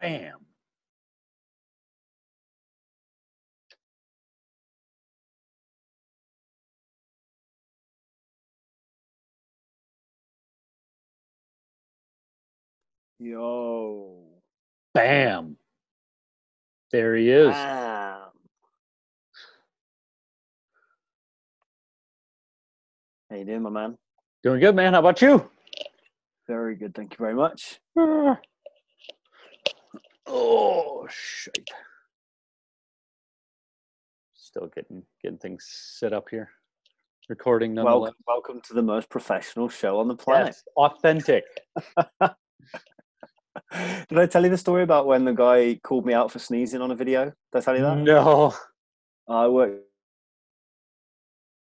Bam. Yo. Bam. There he is. Bam. How you doing, my man? Doing good, man. How about you? Very good, thank you very much. Ah. Oh, shit. Still getting getting things set up here. Recording nonetheless. Welcome, welcome to the most professional show on the planet. Yes, authentic. Did I tell you the story about when the guy called me out for sneezing on a video? Did I tell you that? No. I work.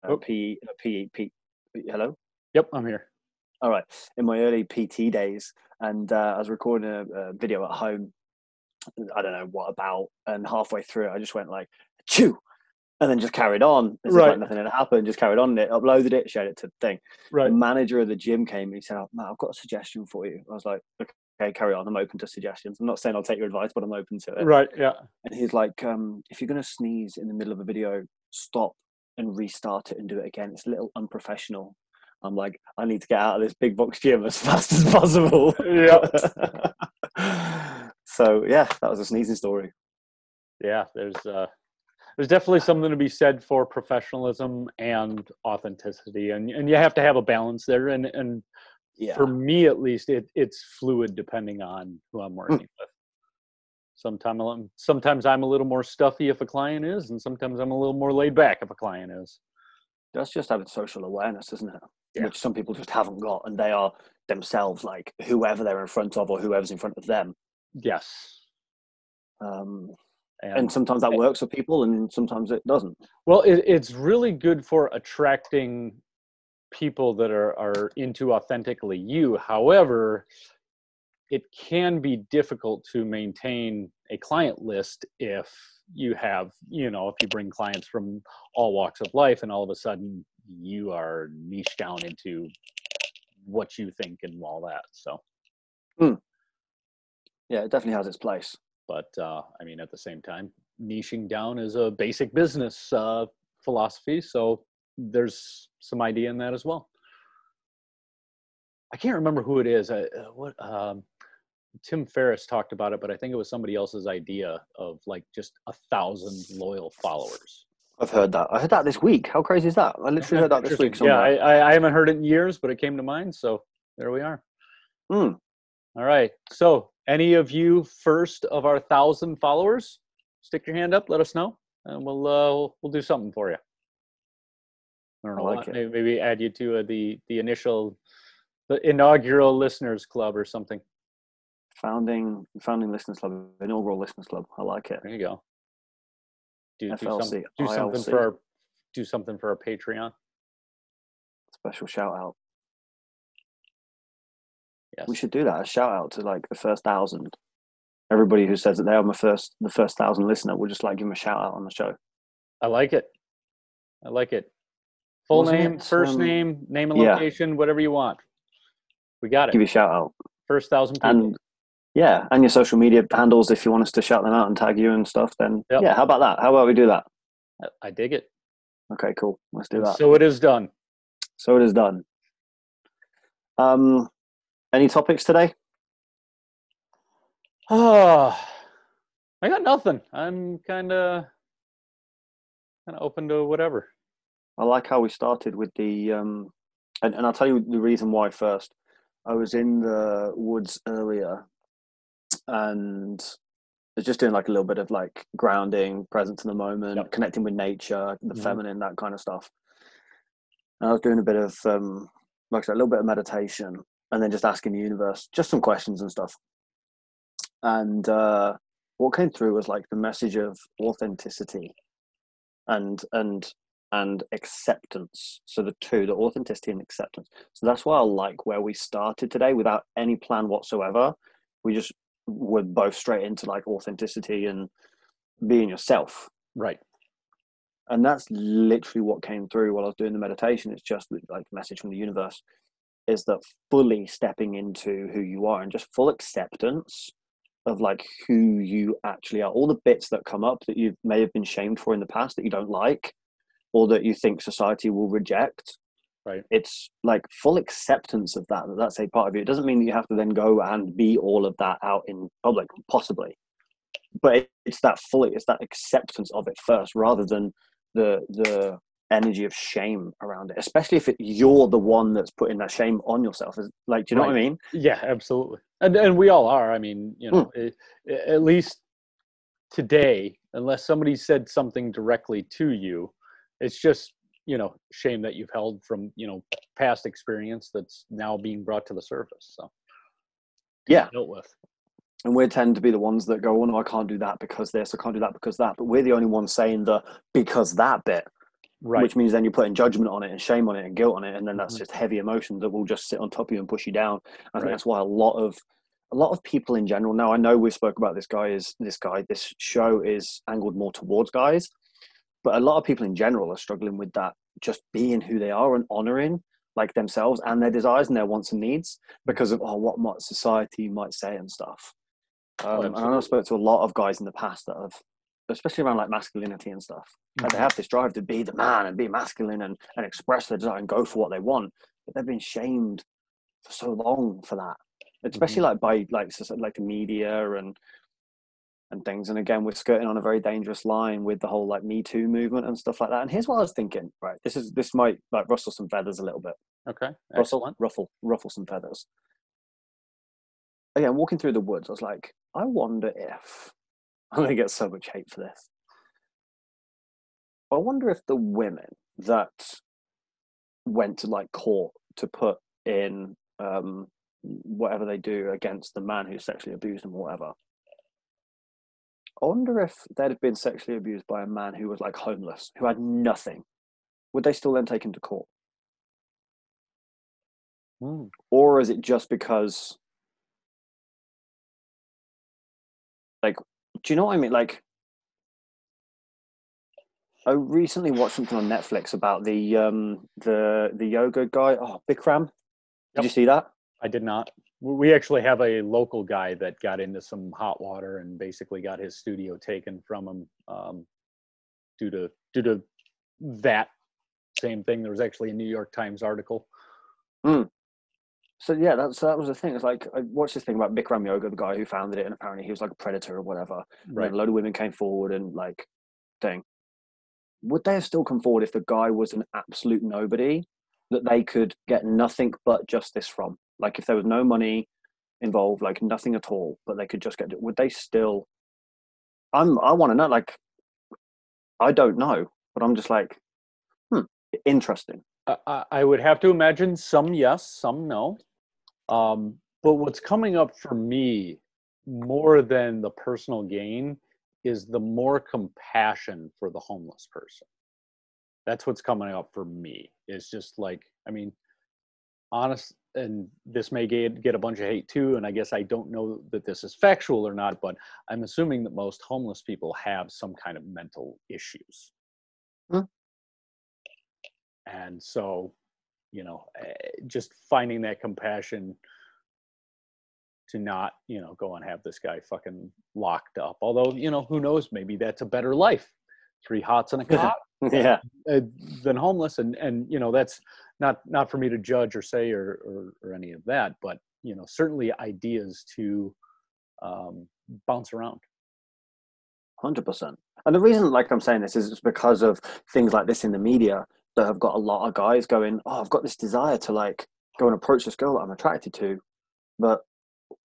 Oh. P, uh, P, P, hello? Yep, I'm here. All right. In my early PT days, and uh, I was recording a, a video at home. I don't know what about, and halfway through, I just went like, "chew," and then just carried on as if Right. like nothing had happened. Just carried on. It uploaded it, shared it to the thing. Right. The manager of the gym came and he said, oh, "Matt, I've got a suggestion for you." I was like, "Okay, carry on. I'm open to suggestions. I'm not saying I'll take your advice, but I'm open to it." Right, yeah. And he's like, um, "If you're going to sneeze in the middle of a video, stop and restart it and do it again. It's a little unprofessional." I'm like, I need to get out of this big box gym as fast as possible. so yeah, that was a sneezing story. Yeah, there's uh there's definitely something to be said for professionalism and authenticity and and you have to have a balance there and and Yeah. for me at least it it's fluid depending on who Hmm. I'm working with. Sometimes I'm sometimes I'm a little more stuffy if a client is and sometimes I'm a little more laid back if a client is. That's just having social awareness, isn't it? Yeah. Which some people just haven't got, and they are themselves like whoever they're in front of or whoever's in front of them. Yes. Um, And, and sometimes that works for people, and sometimes it doesn't. well it, it's really good for attracting people that are are into authentically you. However, it can be difficult to maintain a client list if you have, you know, if you bring clients from all walks of life and all of a sudden you are niche down into what you think and all that. So, Yeah, it definitely has its place. but uh, I mean, at the same time, niching down is a basic business uh, philosophy. So there's some idea in that as well. I can't remember who it is. I, uh, what um, Tim Ferriss talked about it, but I think it was somebody else's idea of like just a thousand loyal followers. I've heard that. I heard that this week. How crazy is that? I literally heard that this week. Yeah, Somewhere. I, I, I haven't heard it in years, but it came to mind. So there we are. Hmm. All right. So, any of you first of our thousand followers, stick your hand up. Let us know, and we'll uh, we'll, do something for you. I don't I know. like what, it. maybe, maybe add you to uh, the the initial, the inaugural listeners club or something. Founding, founding listeners club, inaugural listeners club. I like it. There you go. Do, do, some, do something for our do something for our Patreon. Special shout out. Yes. We should do that. A shout out to like the first thousand. Everybody who says that they are my first, the first thousand listener, we'll just like give them a shout out on the show. I like it. I like it. Full Wasn't name, it, first um, name, name and yeah. location, whatever you want. We got it. Give you a shout out. First thousand people. And yeah, and your social media handles if you want us to shout them out and tag you and stuff, then Yep. yeah, how about that? How about we do that? I- I dig it. Okay, cool. Let's do that. So it is done. So it is done. Um, any topics today? Oh, I got nothing. I'm kind of kind of open to whatever. I like how we started with the, um, and, and I'll tell you the reason why first. I was in the woods earlier and I was just doing like a little bit of like grounding, presence in the moment, Yep. connecting with nature, the Mhm. feminine, that kind of stuff. And I was doing a bit of, um, like I said, a little bit of meditation and then just asking the universe just some questions and stuff. And uh, what came through was like the message of authenticity and and and acceptance. So the two, the authenticity and acceptance. So that's why I like where we started today without any plan whatsoever. We just were both straight into like authenticity and being yourself. Right. And that's literally what came through while I was doing the meditation. It's just like a message from the universe is that fully stepping into who you are and just full acceptance of like who you actually are. All the bits that come up that you may have been shamed for in the past that you don't like, or that you think society will reject. Right. It's like full acceptance of that. That that's a part of you. It doesn't mean that you have to then go and be all of that out in public, possibly. But it, it's that fully, it's that acceptance of it first, rather than the the energy of shame around it. Especially if it, you're the one that's putting that shame on yourself. Is like, do you know what I mean? Yeah, absolutely. And and we all are. I mean, you know, hmm. it, at least today, unless somebody said something directly to you, it's just you know shame that you've held from you know past experience that's now being brought to the surface. So Yeah. dealt with. and we tend to be the ones that go, "Oh no, I can't do that because this, I can't do that because that." But we're the only ones saying the "because that" bit, Right. which means then you're putting judgment on it and shame on it and guilt on it, and then that's Mhm. just heavy emotion that will just sit on top of you and push you down. I think that's why a lot of a lot of people in general. Now I know we spoke about this guy is this guy. This show is angled more towards guys, but a lot of people in general are struggling with that, just being who they are and honoring like themselves and their desires and their wants and needs because of oh what might society might say and stuff. Oh, Um, and I spoke to a lot of guys in the past that have, especially around like masculinity and stuff. Like they Mhm. have this drive to be the man and be masculine and, and express their desire and go for what they want, but they've been shamed for so long for that, especially like by like like the media and and things. And again, we're skirting on a very dangerous line with the whole like Me Too movement and stuff like that. And here's what I was thinking. Right, this is this might like rustle some feathers a little bit. Okay. Excellent. ruffle, ruffle some feathers. Again, walking through the woods, I was like, I wonder if I'm going to get so much hate for this. I wonder if the women that went to like court to put in um, whatever they do against the man who sexually abused them or whatever. I wonder if they'd have been sexually abused by a man who was like homeless, who had nothing. Would they still then take him to court? Mm. or is it just because like do you know what i mean like i recently watched something on netflix about the um the the yoga guy oh bikram did Yep. you see that I did not. We actually have a local guy that got into some hot water and basically got his studio taken from him um, due to due to that same thing. There was actually a New York Times article. So yeah that's that was the thing. It's like i watched this thing about bikram yoga the guy who founded it and apparently he was like a predator or whatever Right. then a load of women came forward and like thing. Would they have still come forward if the guy was an absolute nobody that they could get nothing but justice from? Like if there was no money involved like nothing at all but they could just get would they still i'm i want to know like i don't know but i'm just like hmm interesting I- would have to imagine some yes, some no. Um, but what's coming up for me more than the personal gain is the more compassion for the homeless person. That's what's coming up for me. It's just like, I mean, honest, and this may get, get a bunch of hate too. And I guess I don't know that this is factual or not, but I'm assuming that most homeless people have some kind of mental issues. Hmm. And so, you know, eh, just finding that compassion to not, you know, go and have this guy fucking locked up. Although, you know, who knows? Maybe that's a better life. Three hots and a cot yeah uh, than homeless, and and you know that's not not for me to judge or say or or, or any of that. But you know, certainly ideas to um, bounce around. Hundred percent. And the reason, like I'm saying this, is it's because of things like this in the media that have got a lot of guys going, "Oh, I've got this desire to like go and approach this girl that I'm attracted to, but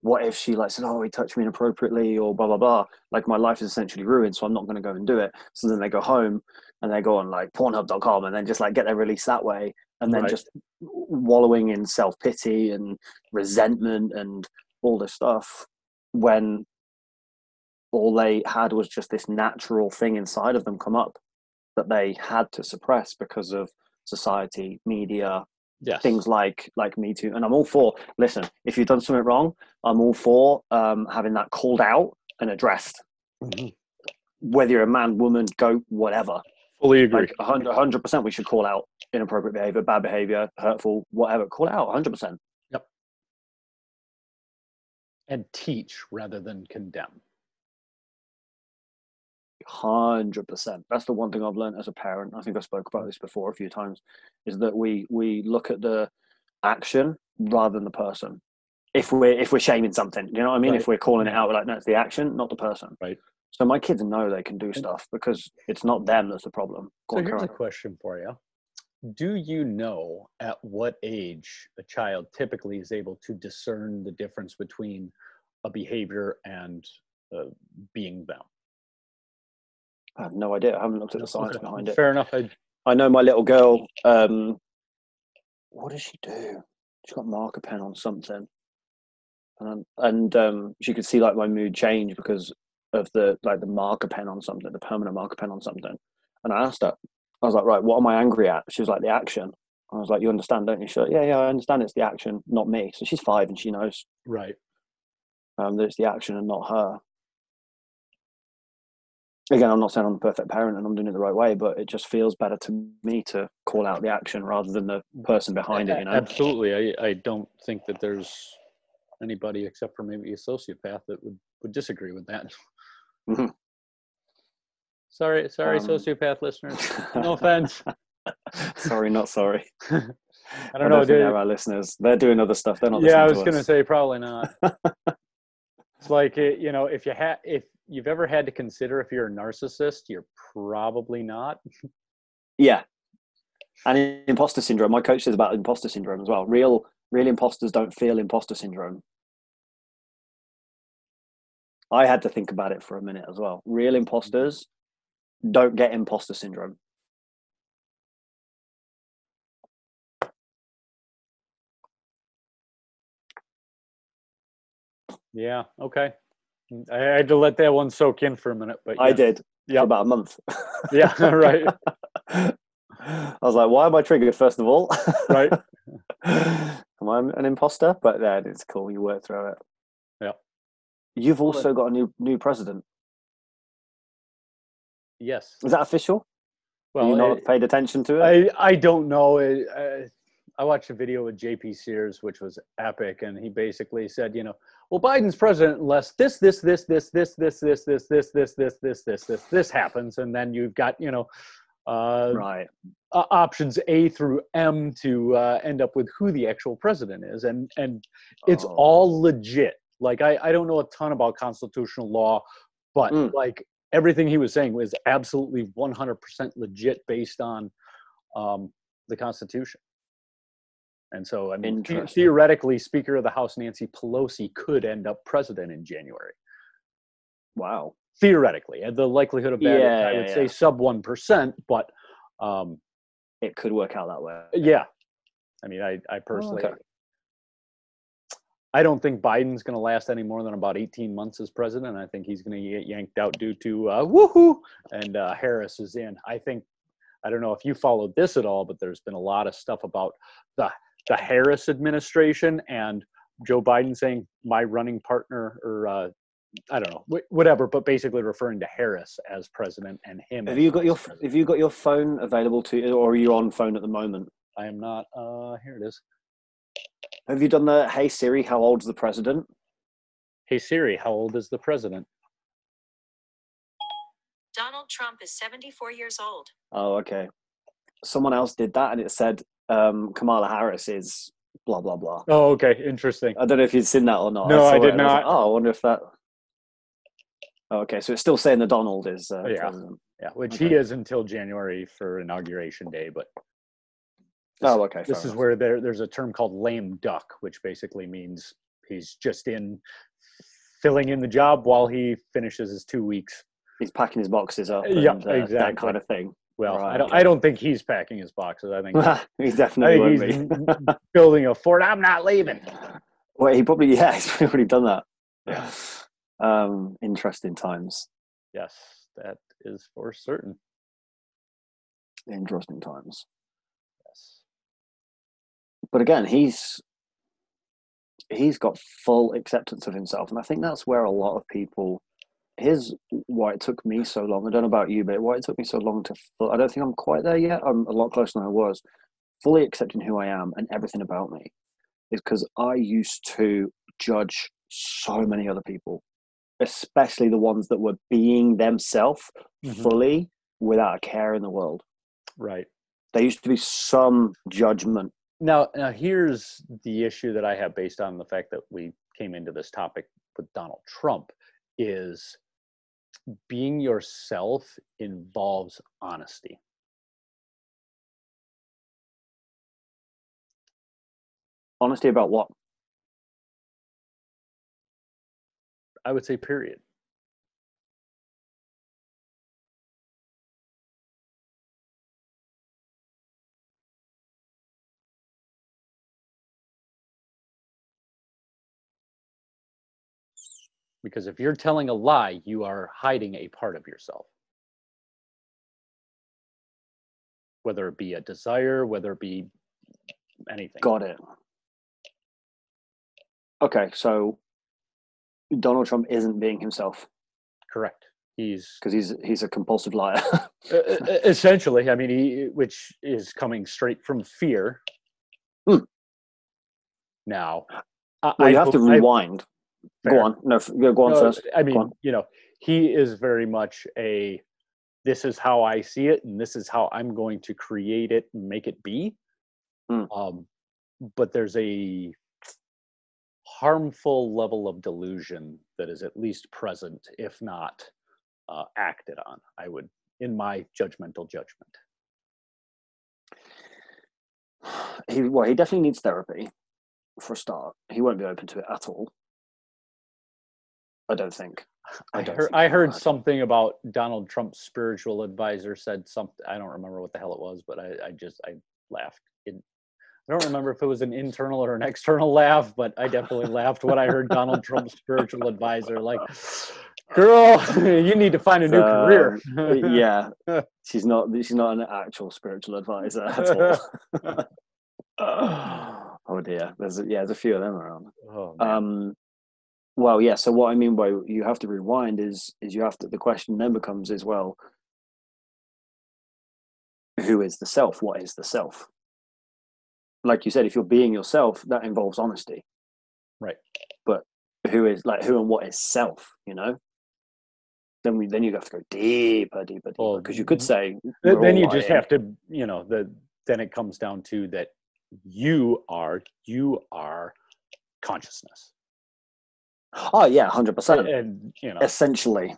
what if she like said, "Oh, he touched me inappropriately," or blah blah blah? Like my life is essentially ruined, so I'm not going to go and do it. So then they go home and they go on like Pornhub.com and then just like get their release that way, and then Right. just wallowing in self pity and resentment and all this stuff when all they had was just this natural thing inside of them come up that they had to suppress because of society, media, Yes. things like like Me Too. And I'm all for. Listen, if you've done something wrong, I'm all for um, having that called out and addressed. Mhm. Whether you're a man, woman, goat, whatever. Fully agree. Like 100 percent, we should call out inappropriate behavior, bad behavior, hurtful, whatever. Call it out 100. percent Yep. and teach rather than condemn. Hundred percent. That's the one thing I've learned as a parent. I think I spoke about this before a few times. Is that we we look at the action rather than the person. If we're if we're shaming something, you know what I mean. Right. If we're calling it out, we're like, no, it's the action, not the person. Right. So my kids know they can do stuff because it's not them that's the problem. Go So on, here's a question for you. Do you know at what age a child typically is able to discern the difference between a behavior and uh, being them? I have no idea. I haven't looked at the science Okay, behind it. Fair enough. I, I know my little girl. Um, what does she do? She's got marker pen on something, and and um, she could see like my mood change because of the like the marker pen on something, the permanent marker pen on something. And I asked her, I was like, right, what am I angry at? She was like, the action. I was like, you understand, don't you? She's like, yeah, yeah, I understand. It's the action, not me. So she's five and she knows right. um, that it's the action and not her. Again, I'm not saying I'm the perfect parent and I'm doing it the right way, but it just feels better to me to call out the action rather than the person behind it. You know, Absolutely. I, I don't think that there's anybody except for maybe a sociopath that would, would disagree with that. Mhm. Sorry, sorry, Um, sociopath listeners. No offense. sorry, not sorry. I I don't know. dude. they're our listeners. They're doing other stuff. They're not. yeah, I was going to say probably not. it's like eh, you know, if you had, if you've ever had to consider if you're a narcissist, you're probably not. Yeah, and imposter syndrome. My coach says about imposter syndrome as well. Real, real imposters don't feel imposter syndrome. I had to think about it for a minute as well. Real imposters don't get imposter syndrome. Yeah. Okay. I had to let that one soak in for a minute, but I did Yeah. about a month. Yeah. Right. I was like, why am I triggered, first of all? Right. am I an imposter? But then it's cool. You work through it. Yeah. You've also got a new new president. Yes. Is that official? Have you Well, not it- paid attention to it? I I don't know. It, uh, I watched a video with JP Sears, which was epic, and he basically said, you know, well, Biden's president unless this, this, this, this, this, this, this, this, this, this, this, this, this, this, this happens, and then you've got, you know, uh, right. uh, options A through M to uh, end up with who the actual president is, and and it's Oh. all legit. Like I I don't know a ton about constitutional law, but Mm. like everything he was saying was absolutely 100% legit based on um, the Constitution. And so, I mean, the- theoretically, Speaker of the House Nancy Pelosi could end up president in January. Wow. Theoretically, and the likelihood of that, yeah, I would yeah. say sub one percent. But um, It could work out that way. yeah, I mean, I I personally, Oh, okay. I don't think Biden's going to last any more than about 18 months as president. I think he's going to get yanked out due to uh, woohoo, and uh, Harris is in. I think I don't know if you followed this at all, but there's been a lot of stuff about the the Harris administration and Joe Biden saying my running partner or uh, I don't know whatever, but basically referring to Harris as president and him. Have you got your president. Have you got your phone available to you, or are you on phone at the moment? I am not. Uh, here it is. Have you done the Hey Siri? How old's the president? Hey Siri, how old is the president? Donald Trump is 74 years old. Oh, okay. Someone else did that, and it said um, Kamala Harris is blah blah blah. Oh, okay, interesting. I don't know if you'd seen that or not. No, I saw did and was like, not. oh, I wonder if that. Oh, okay, so it's still saying that Donald is uh, Yeah. president. Yeah, which he is until January for inauguration day. But this, Oh, okay. this is enough. where there, there's a term called lame duck, which basically means he's just in filling in the job while he finishes his two weeks. he's packing his boxes up. Yeah, and, uh, That kind of thing. Well, I don't. I don't think he's packing his boxes. I think. he I definitely think won't he's building a fort. I'm not leaving. Well, he probably yeah, he's already done that. Yeah. Um, interesting times. Yes, that is for certain. Interesting times. Yes. But again, he's he's got full acceptance of himself, and I think that's where a lot of people. Here's why it took me so long. I don't know about you, but why it took me so long to. I don't think I'm quite there yet. I'm a lot closer than I was. Fully accepting who I am and everything about me is because I used to judge so many other people, especially the ones that were being themselves Mhm. fully without a care in the world. Right. There used to be some judgment. Now, now here's the issue that I have based on the fact that we came into this topic with Donald Trump is being yourself involves honesty. Honesty about what? I would say period. Because if you're telling a lie, you are hiding a part of yourself. Whether it be a desire, whether it be anything. Got it. Okay, so Donald Trump isn't being himself Correct. He's because he's he's a compulsive liar. Essentially i mean he which is coming straight from fear Hmm. now I, well, you I have to hope- I- rewind. Fair. Go on. No, go on No, first. i mean on. you know he is very much a this is how i see it and this is how i'm going to create it and make it be Hmm. um but there's a harmful level of delusion that is at least present if not uh, acted on i would in my judgmental judgment He well, he definitely needs therapy for a start. He won't be open to it at all. I don't think. I I don't heard, I heard something about Donald Trump's spiritual advisor said something. I don't remember what the hell it was, but I, I just I laughed. It, I don't remember if it was an internal or an external laugh, but I definitely laughed when I heard Donald Trump's spiritual advisor like, "Girl, you need to find a new career." Um, yeah, she's not. She's not an actual spiritual advisor at all. oh dear, there's a, yeah, there's a few of them around. Oh. Um, well, yeah. So what I mean by you have to rewind is is you have to. The question then becomes is well, who is the self? What is the self? Like you said, if you're being yourself, that involves honesty. Right. But who is like who and what is self? You know. Then we then you have to go deeper, deeper, deeper. Well, Because you could say then you just have to, you know, the then it comes down to that you are you are consciousness, Oh yeah, hundred percent. and you know, Essentially,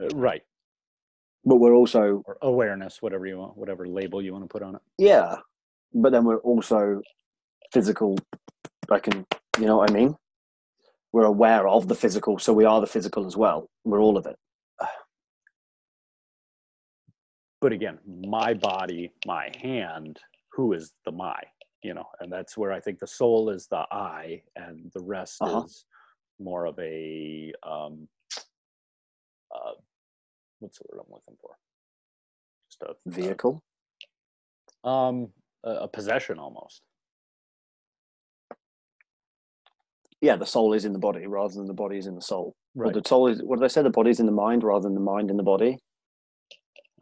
uh, right. but we're also or awareness, whatever you want, whatever label you want to put on it. yeah, but then we're also physical. I can, you know what I mean? We're aware of the physical, so we are the physical as well. We're all of it. But again, my body, my hand, who is the my? You know, and that's where I think the soul is the I, and the rest Uh-huh. is more of a um, uh, what's the word I'm looking for? Just a a- Vehicle. um, a, a possession almost. Yeah, the soul is in the body rather than the body is in the soul. Right. the soul is. What did I say? The body is in the mind rather than the mind in the body.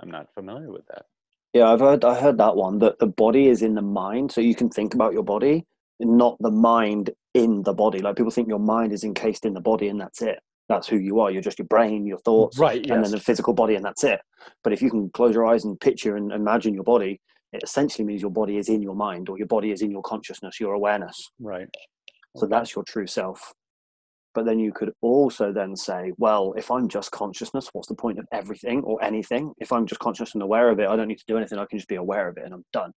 I'm not familiar with that. Yeah, I've heard. I heard that one. That the body is in the mind, so you can think about your body, not the mind in the body. Like people think your mind is encased in the body, and that's it. That's who you are. You're just your brain, your thoughts, Right. and Yes. then the physical body, and that's it. But if you can close your eyes and picture and imagine your body, it essentially means your body is in your mind, or your body is in your consciousness, your awareness. right. So that's your true self. But then you could also then say, well, if I'm just consciousness, what's the point of everything or anything? If I'm just conscious and aware of it, I don't need to do anything. I can just be aware of it and I'm done.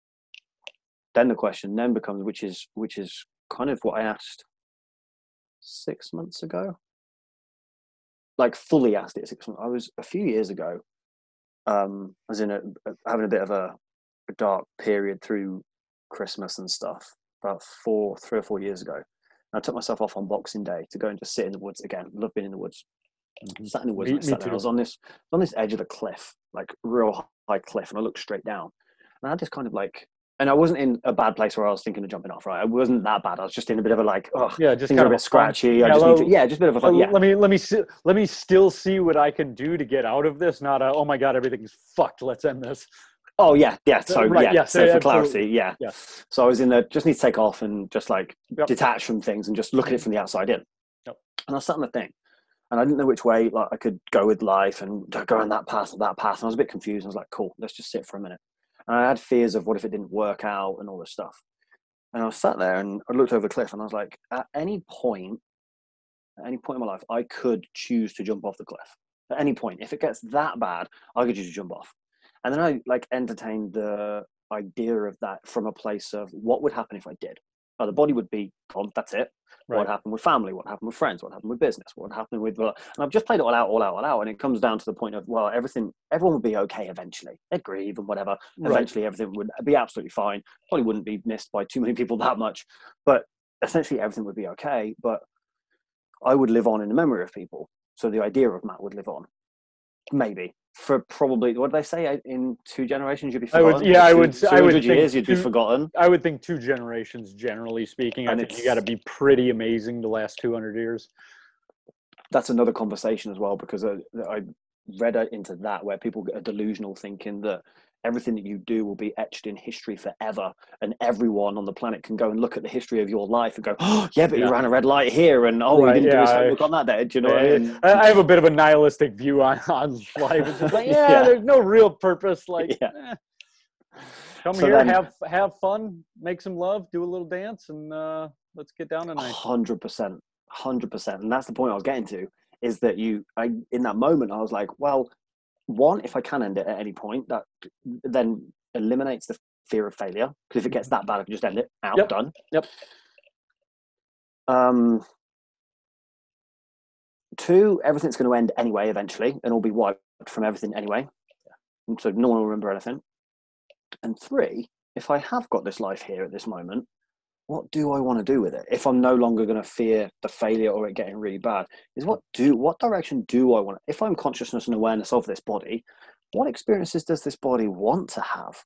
Then the question then becomes, which is which is kind of what I asked six months ago. Like fully asked it six months. I was a few years ago. Um, I was in a having a bit of a, a dark period through Christmas and stuff about four, three or four years ago. I took myself off on Boxing Day to go and just sit in the woods again. Love being in the woods. Mhm. Sat in the woods. Me- and I, me sat. I was on this on this edge of a cliff, like real high cliff, and I looked straight down. And I had this kind of like, and I wasn't in a bad place where I was thinking of jumping off. Right, I wasn't that bad. I was just in a bit of a like, oh, Yeah, just things kind are of a bit fun- scratchy. I just need to, yeah, just a bit of a like, yeah, Let me let me see, let me still see what I can do to get out of this. Not a, oh my god, everything's fucked. Let's end this. Oh yeah, yeah. So right, yeah, yes, so yeah, for absolutely. clarity, yeah. Yeah. So I was in there, just need to take off and just like Yep. detach from things and just look at it from the outside in. Yep. And I sat on the thing, and I didn't know which way like I could go with life and go on that path or that path. And I was a bit confused. I was like, cool, let's just sit for a minute. And I had fears of what if it didn't work out and all this stuff. And I was sat there and I looked over the cliff and I was like, at any point, at any point in my life, I could choose to jump off the cliff. At any point, if it gets that bad, I could just jump off. And then I like entertained the idea of that from a place of what would happen if I did. Oh, the body would be gone. That's it. Right. What happened with family? What happened with friends? What happened with business? What happened with? Uh, and I've just played it all out, all out, all out, and it comes down to the point of well, everything, everyone would be okay eventually. They'd grieve and whatever. Right. Eventually, everything would be absolutely fine. Probably wouldn't be missed by too many people that much, but essentially everything would be okay. But I would live on in the memory of people. So the idea of Matt would live on, maybe for probably what did they say in two generations you'd be I would- forgotten. yeah, I Two- would- I would 200 think years you'd be forgotten. I would think two generations, generally speaking. I And think you got to be pretty amazing the last 200 years. that's another conversation as well because I, I read uh, into that where people are delusional thinking that everything that you do will be etched in history forever and everyone on the planet can go and look at the history of your life and go oh yeah but Yeah. you ran a red light here and oh Right, you didn't do yeah, his I- homework on that do you know what I mean? I, have a bit of a nihilistic view on, on life. It's like, yeah, Yeah. there's no real purpose. Like, Yeah. eh. come So here, then- have have fun, make some love, do a little dance, and uh, let's get down tonight. hundred percent, hundred percent, and that's the point I was getting to. Is that you? I in that moment I was like, well, one, if I can end it at any point, that then eliminates the fear of failure. Because if it gets that bad, I can just end it. Out, Yep, done. yep. Um. Two, everything's going to end anyway, eventually, and all be wiped from everything anyway. So no one will remember anything. And three, if I have got this life here at this moment, what do I want to do with it? If I'm no longer going to fear the failure or it getting really bad, is what do what direction do I want? If I'm consciousness and awareness of this body, what experiences does this body want to have?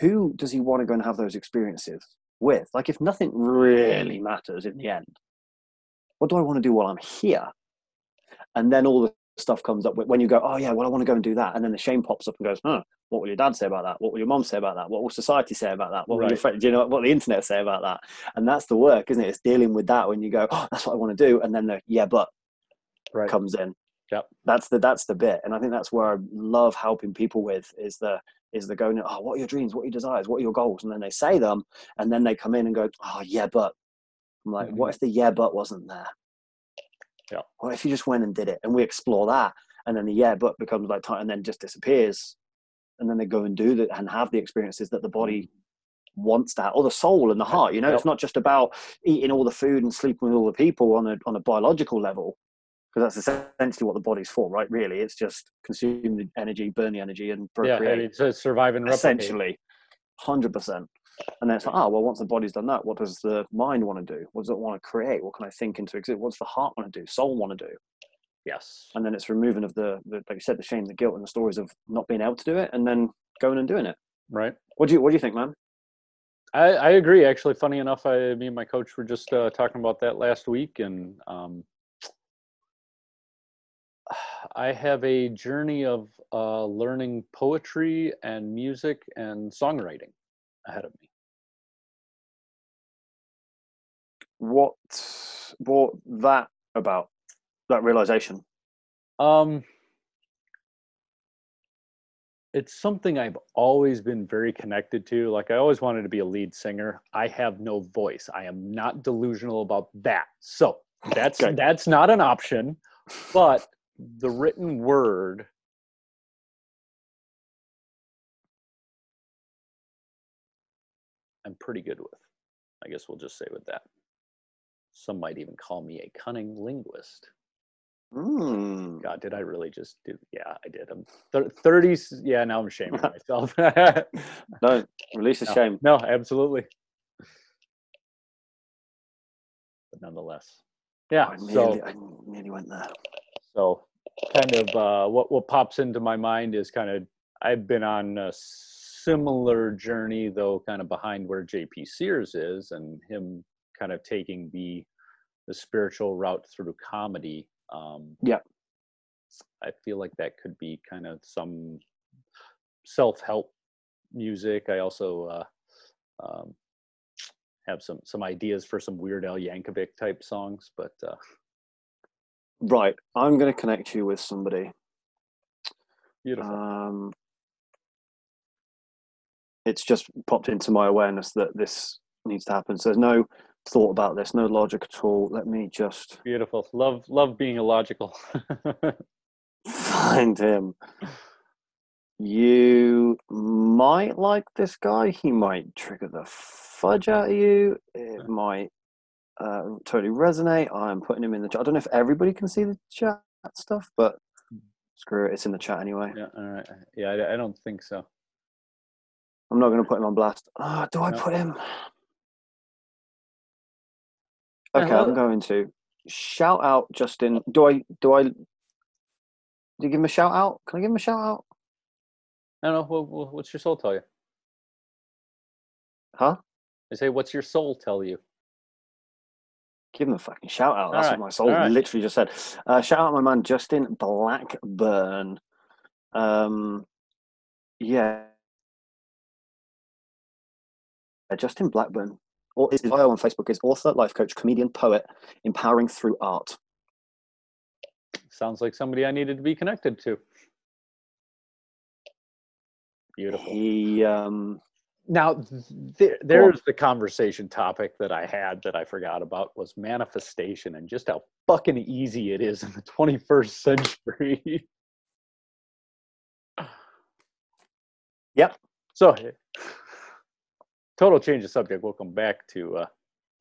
Who does he want to go and have those experiences with? Like, if nothing really matters in the end, what do I want to do while I'm here? And then all the stuff comes up when you go, oh yeah, well I want to go and do that, and then the shame pops up and goes, huh, what will your dad say about that? What will your mom say about that? What will society say about that? What will your Right. friend, do you know what the internet say about that? And that's the work, isn't it? It's dealing with that when you go, oh, that's what I want to do, and then the yeah, but Right. comes in. Yep. That's the that's the bit, and I think that's where I love helping people with is the is the going, oh, what are your dreams? What are your desires? What are your goals? And then they say them, and then they come in and go, oh yeah, but I'm like, mm-hmm. what if the yeah, but wasn't there? Yeah. What if you just went and did it? And we explore that, and then the yeah, but becomes like time, and then just disappears, and then they go and do that and have the experiences that the body mm. wants that, or the soul and the heart. You know, it's not just about eating all the food and sleeping with all the people on a on a biological level, because that's essentially what the body's for, right? Really, it's just consume the energy, burn the energy, and Yeah, procreate. it's a survive and replicate. essentially, hundred percent. And then it's like, oh well, once the body's done that, what does the mind want to do? What does it want to create? What can I think into exist? What's the heart want to do? Soul want to do? Yes. And then it's removing of the, the, like you said, the shame, the guilt, and the stories of not being able to do it, and then going and doing it. Right. What do you What do you think, man? I, I agree. Actually, funny enough, I, me and my coach were just uh, talking about that last week, and um, I have a journey of uh, learning poetry and music and songwriting ahead of me. What brought that about? That realization. Um, it's something I've always been very connected to. Like I always wanted to be a lead singer. I have no voice. I am not delusional about that. So that's Okay. that's not an option. But the written word I'm pretty good with. I guess we'll just say with that. Some might even call me a cunning linguist. Mm. God, did I really just do? Yeah, I did. I'm thir- 30s. Yeah, now I'm shaming myself. No, release the no, shame. no, absolutely. But nonetheless, yeah. I So, nearly, I nearly went there. so kind of uh, what what pops into my mind is kind of I've been on a similar journey, though kind of behind where JP Sears is, and him kind of taking the the spiritual route through comedy. Um, Yeah. I feel like that could be kind of some self help music. I also uh, um, have some some ideas for some Weird Al Yankovic type songs, but uh, Right, I'm going to connect you with somebody. Beautiful. Um, it's just popped into my awareness that this needs to happen. So there's no thought about this, no logic at all. Let me just Beautiful. Love love being illogical. find him. You might like this guy. He might trigger the fudge out of you. It might uh, totally resonate. I'm putting him in the chat. I don't know if everybody can see the chat stuff, but screw it. It's in the chat anyway. yeah. All right. Yeah. I, I don't think so. I'm not going to put him on blast. Ah, do I No. put him? Okay, I'm going to shout out Justin. Do I? Do I? Do you give him a shout out? Can I give him a shout out? I don't know. What, what- what's your soul tell you? Huh? I say, what's your soul tell you? Give him a fucking shout out. That's Alright, what my soul alright. literally just said. Uh, shout out my man Justin Blackburn. Um, yeah. Justin Blackburn. Or his bio on Facebook is author, life coach, comedian, poet, empowering through art. Sounds like somebody I needed to be connected to. Beautiful. He um, Now, th- there, there's the conversation topic that I had that I forgot about was manifestation and just how fucking easy it is in the 21st century. Yep. So, total change of subject. We'll come back to uh,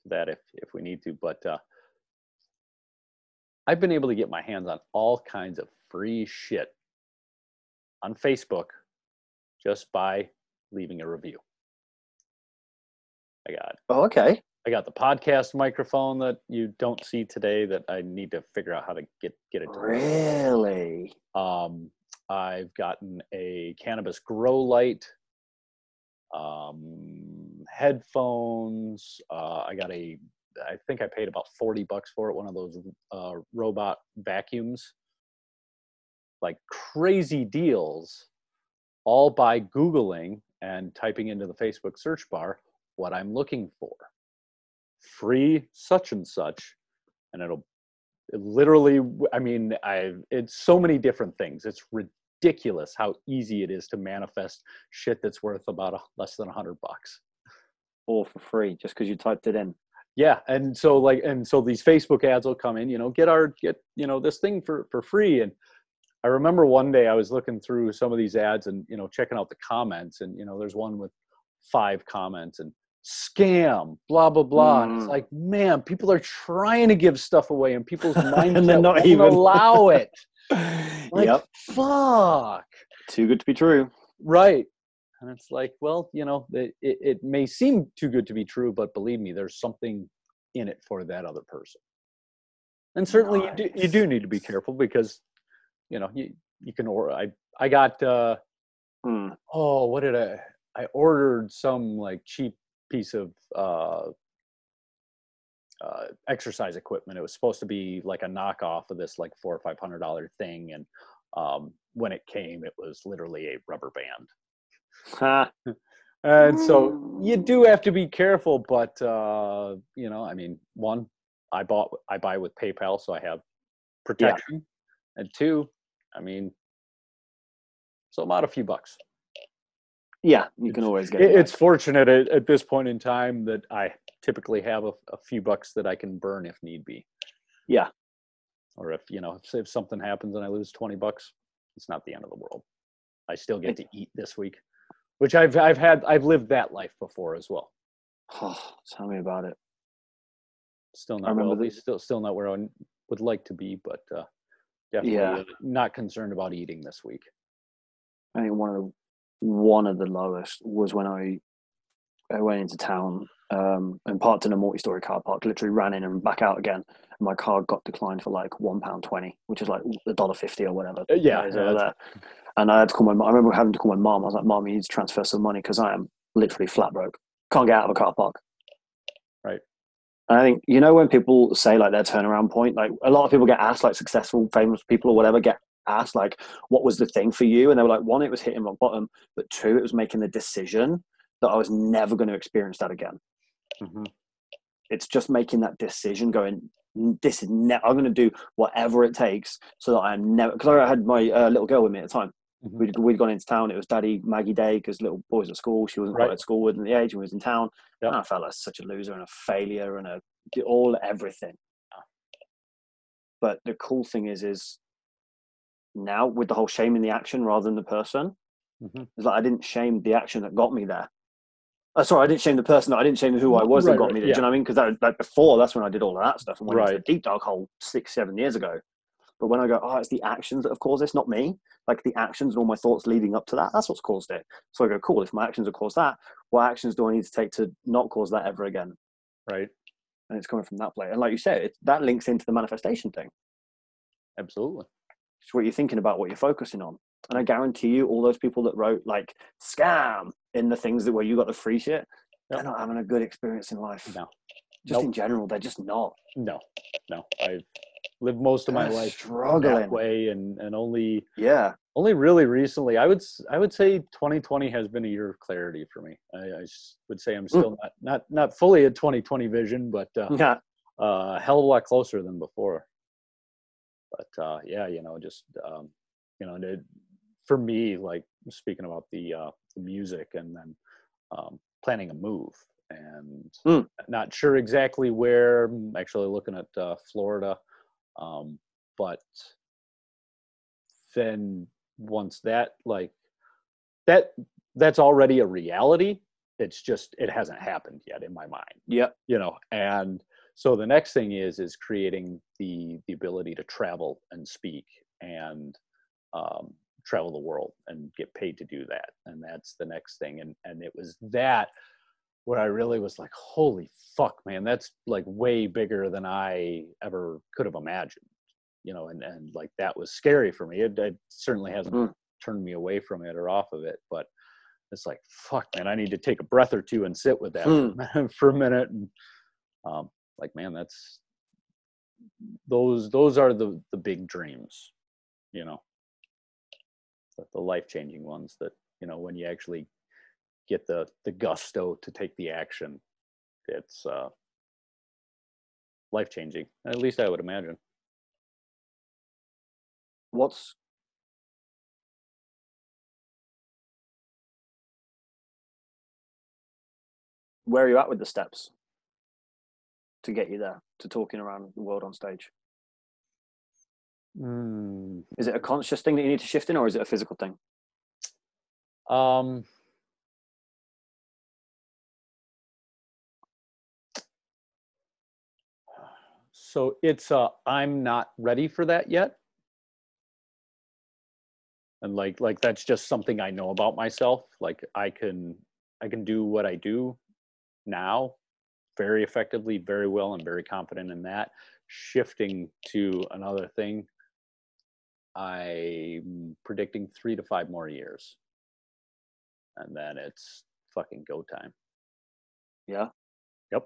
that if if we need to, but uh, I've been able to get my hands on all kinds of free shit on Facebook just by leaving a review. I got oh, okay. I got the podcast microphone that you don't see today that I need to figure out how to get get it to. Really? Um, I've gotten a cannabis grow light, um, headphones. Uh, I got a, I think I paid about 40 bucks for it, one of those uh, robot vacuums. Like crazy deals, all by Googling and typing into the Facebook search bar what I'm looking for. Free such and such, and it'll it literally I mean i it's so many different things it's ridiculous how easy it is to manifest shit that's worth about a, less than a hundred bucks All for free, just because you typed it in. yeah and so like and so these facebook ads will come in you know get our get you know this thing for for free and i remember one day i was looking through some of these ads and you know checking out the comments and you know there's one with five comments and scam blah blah blah and it's Mm. like man people are trying to give stuff away and people's minds they're not even- allow it like yep. fuck Too good to be true. right and it's like well you know it, it, may seem too good to be true but believe me there's something in it for that other person and certainly you, do, you do need to be careful because you know you, you can order i i got uh Hmm. oh what did i i ordered some like cheap piece of uh uh, exercise equipment. It was supposed to be like a knockoff of this like four or five hundred dollar thing, and um, when it came, it was literally a rubber band. And so you do have to be careful, but uh, you know, I mean, one, I bought, I buy with PayPal, so I have protection, and two, I mean, so I'm out a few bucks. Yeah, you can always get It, it. it's fortunate at, at this point in time that I typically have a, a few bucks that I can burn if need be. Yeah. Or if you know, if, if something happens and I lose twenty bucks, it's not the end of the world. I still get to eat this week, which I've I've had I've lived that life before as well. Oh, tell me about it. Still not wealthy, the- still still not where I would like to be, but uh, definitely Yeah. uh, not concerned about eating this week. I think one of the one of the lowest was when I I went into town um, and parked in a multi-story car park. Literally ran in and back out again. And my car got declined for like one pound twenty, which is like a dollar fifty or whatever. Uh, yeah, yeah. And I had to call my. mom. I remember having to call my mom. I was like, "Mom, you need to transfer some money because I am literally flat broke. Can't get out of a car park." Right. And I think you know when people say like their turnaround point, like a lot of people get asked, like successful, famous people or whatever, get asked like, "What was the thing for you?" And they were like, "One, it was hitting rock bottom, but two, it was making the decision that I was never going to experience that again." Mhm. it's just making that decision going this is ne- i'm going to do whatever it takes so that i'm never because i had my uh, little girl with me at the time Mhm. we'd, we'd gone into town it was daddy maggie day because little boys at school she wasn't Right. quite at school within the age and we was in town Yep. and i felt like such a loser and a failure and a all everything but the cool thing is is now with the whole shame in the action rather than the person Mhm. it's like I didn't shame the action that got me there. Uh, sorry, I didn't shame the person. I didn't shame who I was Right, that got right, me there. yeah. Do you know what I mean? Because that like before. That's when I did all of that stuff and went into Right. the deep dark hole six, seven years ago. But when I go, oh, it's the actions that have caused this, not me. Like the actions and all my thoughts leading up to that. That's what's caused it. So I go, cool. If my actions have caused that, what actions do I need to take to not cause that ever again? Right. And it's coming from that place. And like you said, it, that links into the manifestation thing. Absolutely. It's what you're thinking about, what you're focusing on. And I guarantee you, all those people that wrote like scam in the things that where you got the free shit, they're not having a good experience in life. No. Just Nope. in general, they're just not. No. No. I've lived most of my They're life struggling. that way, and and only Yeah. only really recently. I would I would say 2020 has been a year of clarity for me. I would say I'm still not not not fully a 2020 vision, but uh, Yeah. uh, a hell of a lot closer than before. But uh, yeah, you know, just um, you know, for me, like speaking about the uh, the music, and then um, planning a move, and Mm. not sure exactly where. I'm actually looking at uh, Florida, um, but then once that like that that's already a reality. It's just it hasn't happened yet in my mind Yeah, you know and so the next thing is is creating the the ability to travel and speak and um, travel the world and get paid to do that and that's the next thing and and it was that where i really was like holy fuck man that's like way bigger than i ever could have imagined you know and and like that was scary for me. It, it certainly hasn't Mm. turned me away from it or off of it but it's like fuck man i need to take a breath or two and sit with that for a minute- for a minute and um like man that's those those are the the big dreams you know the, the life changing ones that you know when you actually get the the gusto to take the action it's uh life changing at least i would imagine What's where are you at with the steps to get you there to talking around the world on stage? Mm. Is it a conscious thing that you need to shift in, or is it a physical thing? Um, so it's uh I'm not ready for that yet. And like like that's just something I know about myself. Like I can I can do what I do now very effectively, very well, and very confident in that. Shifting to another thing, I'm predicting three to five more years and then it's fucking go time. Yeah. Yep.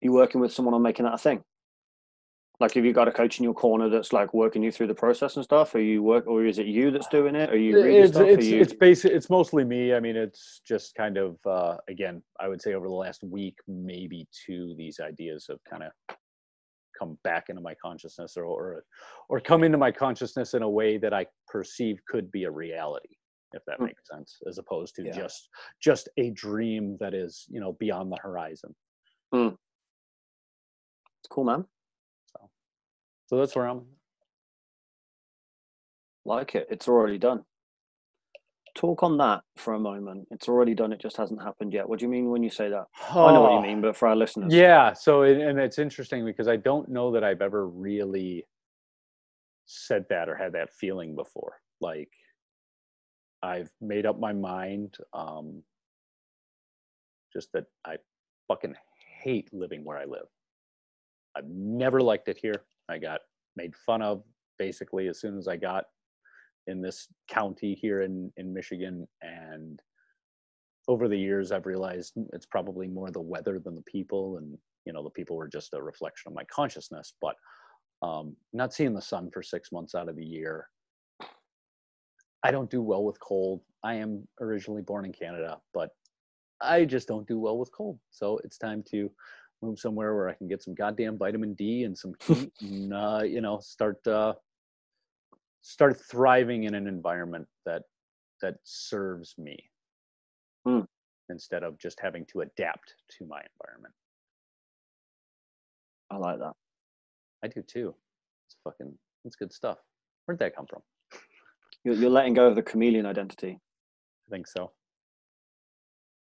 you working with someone on making that a thing? Like, have you got a coach in your corner that's like working you through the process and stuff? Are you work, or is it you that's doing it? Are you reading It's stuff? It's you... it's basic. It's mostly me. I mean, it's just kind of uh, again. I would say over the last week, maybe two, these ideas have kind of come back into my consciousness, or or or come into my consciousness in a way that I perceive could be a reality, if that Mm. makes sense, as opposed to Yeah. just just a dream that is you know beyond the horizon. It's cool, man. so So that's where I'm. Like it. It's already done. Talk on that for a moment. It's already done. It just hasn't happened yet. What do you mean when you say that? I know what you Oh. mean, but for our listeners, Yeah. So, and and it's interesting because I don't know that I've ever really said that or had that feeling before. Like, I've made up my mind. Um, just that I fucking hate living where I live. I've never liked it here. I got made fun of basically as soon as I got in this county here in in Michigan and over the years I've realized it's probably more the weather than the people and you know the people were just a reflection of my consciousness but um not seeing the sun for 6 months out of the year I don't do well with cold. I am originally born in Canada, but I just don't do well with cold. So it's time to move somewhere where I can get some goddamn vitamin D and some heat and uh, you know start uh, start thriving in an environment that that serves me Hmm. instead of just having to adapt to my environment. I like that. I do too. It's fucking it's good stuff. Where'd that come from? You're, you're letting go of the chameleon identity I think so.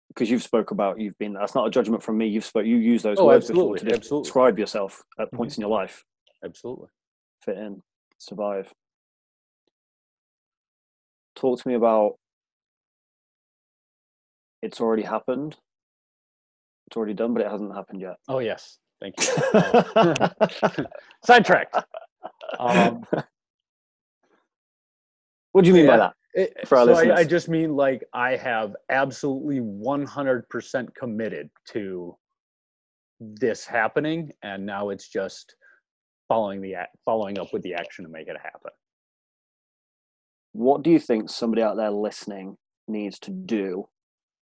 because you've spoke about you've been. That's not a judgment from me. You've spoke. You use those Oh, words before to absolutely. describe yourself at points in your life. Absolutely. Fit in, survive. Talk to me about. It's already happened. It's already done, but it hasn't happened yet. Oh yes. Thank you. Sidetracked. Um, what do you mean by that? It- For our so I, I just mean like I have absolutely 100% committed to this happening, and now it's just following the ac- following up with the action to make it happen. What do you think somebody out there listening needs to do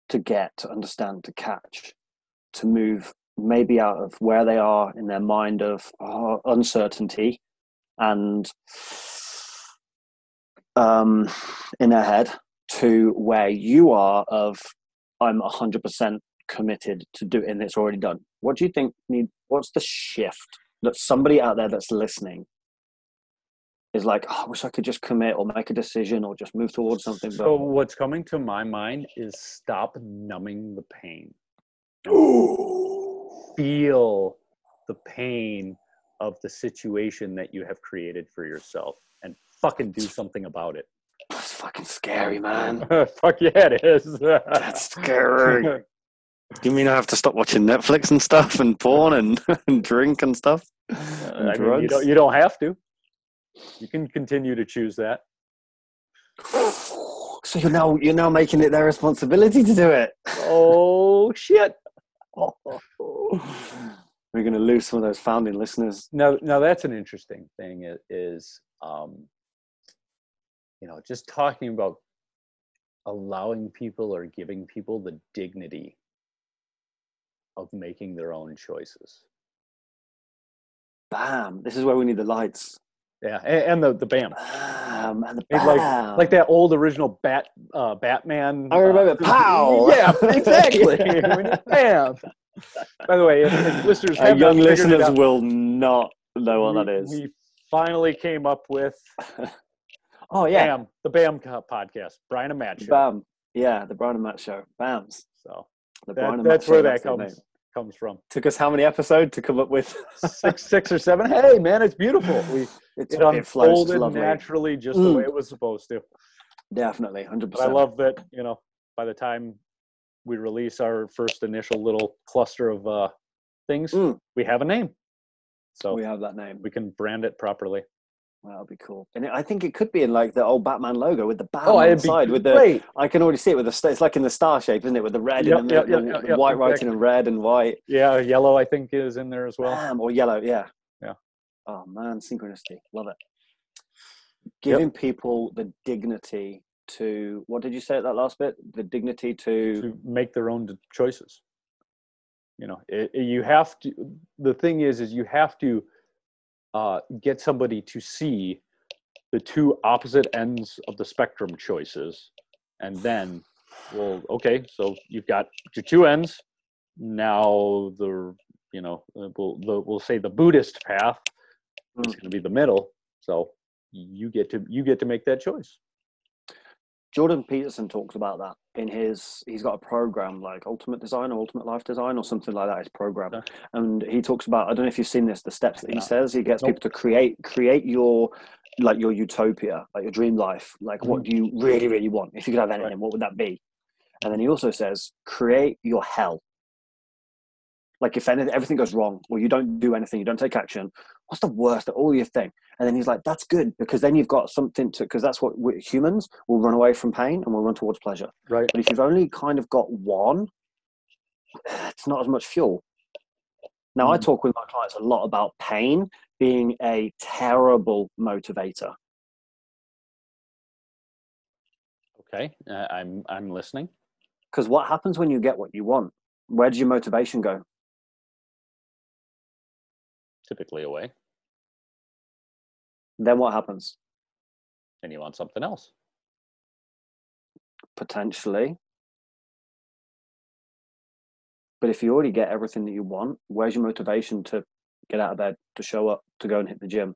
to get, to understand, to catch, to move maybe out of where they are in their mind of oh, uncertainty and um, in their head to where you are of I'm 100% committed to do it and it's already done. What do you think need what's the shift that somebody out there that's listening is like, oh, I wish I could just commit or make a decision or just move towards something. So what's coming to my mind is stop numbing the pain. Feel the pain of the situation that you have created for yourself and fucking do something about it. That's fucking scary, man. Fuck yeah, it is. That's scary. Do you mean I have to stop watching Netflix and stuff and porn and, and drink and stuff? Uh, I And mean, you don't, you don't have to. You can continue to choose that. So you're now you're now making it their responsibility to do it. Oh shit! We're going to lose some of those founding listeners. Now, now that's an interesting thing. Is um, you know, just talking about allowing people or giving people the dignity of making their own choices. Bam! This is where we need the lights. Yeah, and, and the the bam, Bam! And the It's like- like that old original Bat uh, Batman. I remember. uh, Pow! Yeah, exactly. Yeah. When you- Bam. By the way, if, if listeners Our young not figured it listeners out, will not know what we, that is. We finally came up with oh yeah, BAM, the BAM podcast, Brian and Matt show. bam! Yeah, the Brian and Matt show. Bams. So The that, Brian and Matt that's where show, that comes comes from. Took us how many episodes to come up with? Six, six or seven. Hey, man, it's beautiful. We It's, it it unfolded lovely. naturally, just the Mm. way it was supposed to. Definitely, hundred But I love that. You know, by the time we release our first initial little cluster of uh, things, Mm. we have a name, so we have that name. We can brand it properly. That'll be cool. And I think it could be in like the old Batman logo with the bam Oh, the be with the. great. I can already see it with the. It's like in the star shape, isn't it? With the red Yep, and the, yep, the, yep, the yep, white writing and red and white. Yeah, yellow I think is in there as well. Or yellow, yeah. Oh man, synchronicity, love it. Giving people the dignity to what did you say at that last bit? The dignity to to make their own choices you know it, it- you have to the thing is is you have to uh, get somebody to see the two opposite ends of the spectrum choices and then well okay so you've got your two ends now the you know uh, we'll, the, we'll say the buddhist path is Mm. going to be the middle so you get to you get to make that choice Jordan Peterson talks about that in his he's got a program like Ultimate Design or Ultimate Life Design or something like that. His program, Okay. and he talks about I don't know if you've seen this. The steps that he No. says he gets Nope. people to create create your like your utopia, like your dream life. Like what do you really really want? If you could have anything. Right. what would that be? And then he also says create your hell. Like if anything, everything goes wrong, or you don't do anything, you don't take action. What's the worst? Of all your thing, and then he's like, "That's good because then you've got something to." Because that's what we, humans will run away from pain and we'll run towards pleasure. right But if you've only kind of got one, it's not as much fuel. Now, I Mhm. talk with my clients a lot about pain being a terrible motivator. okay uh, i'm i'm listening Because what happens when you get what you want? Where does your motivation go? Typically away, Then what happens? and you want something else. Potentially. But if you already get everything that you want, where's your motivation to get out of bed, to show up, to go and hit the gym,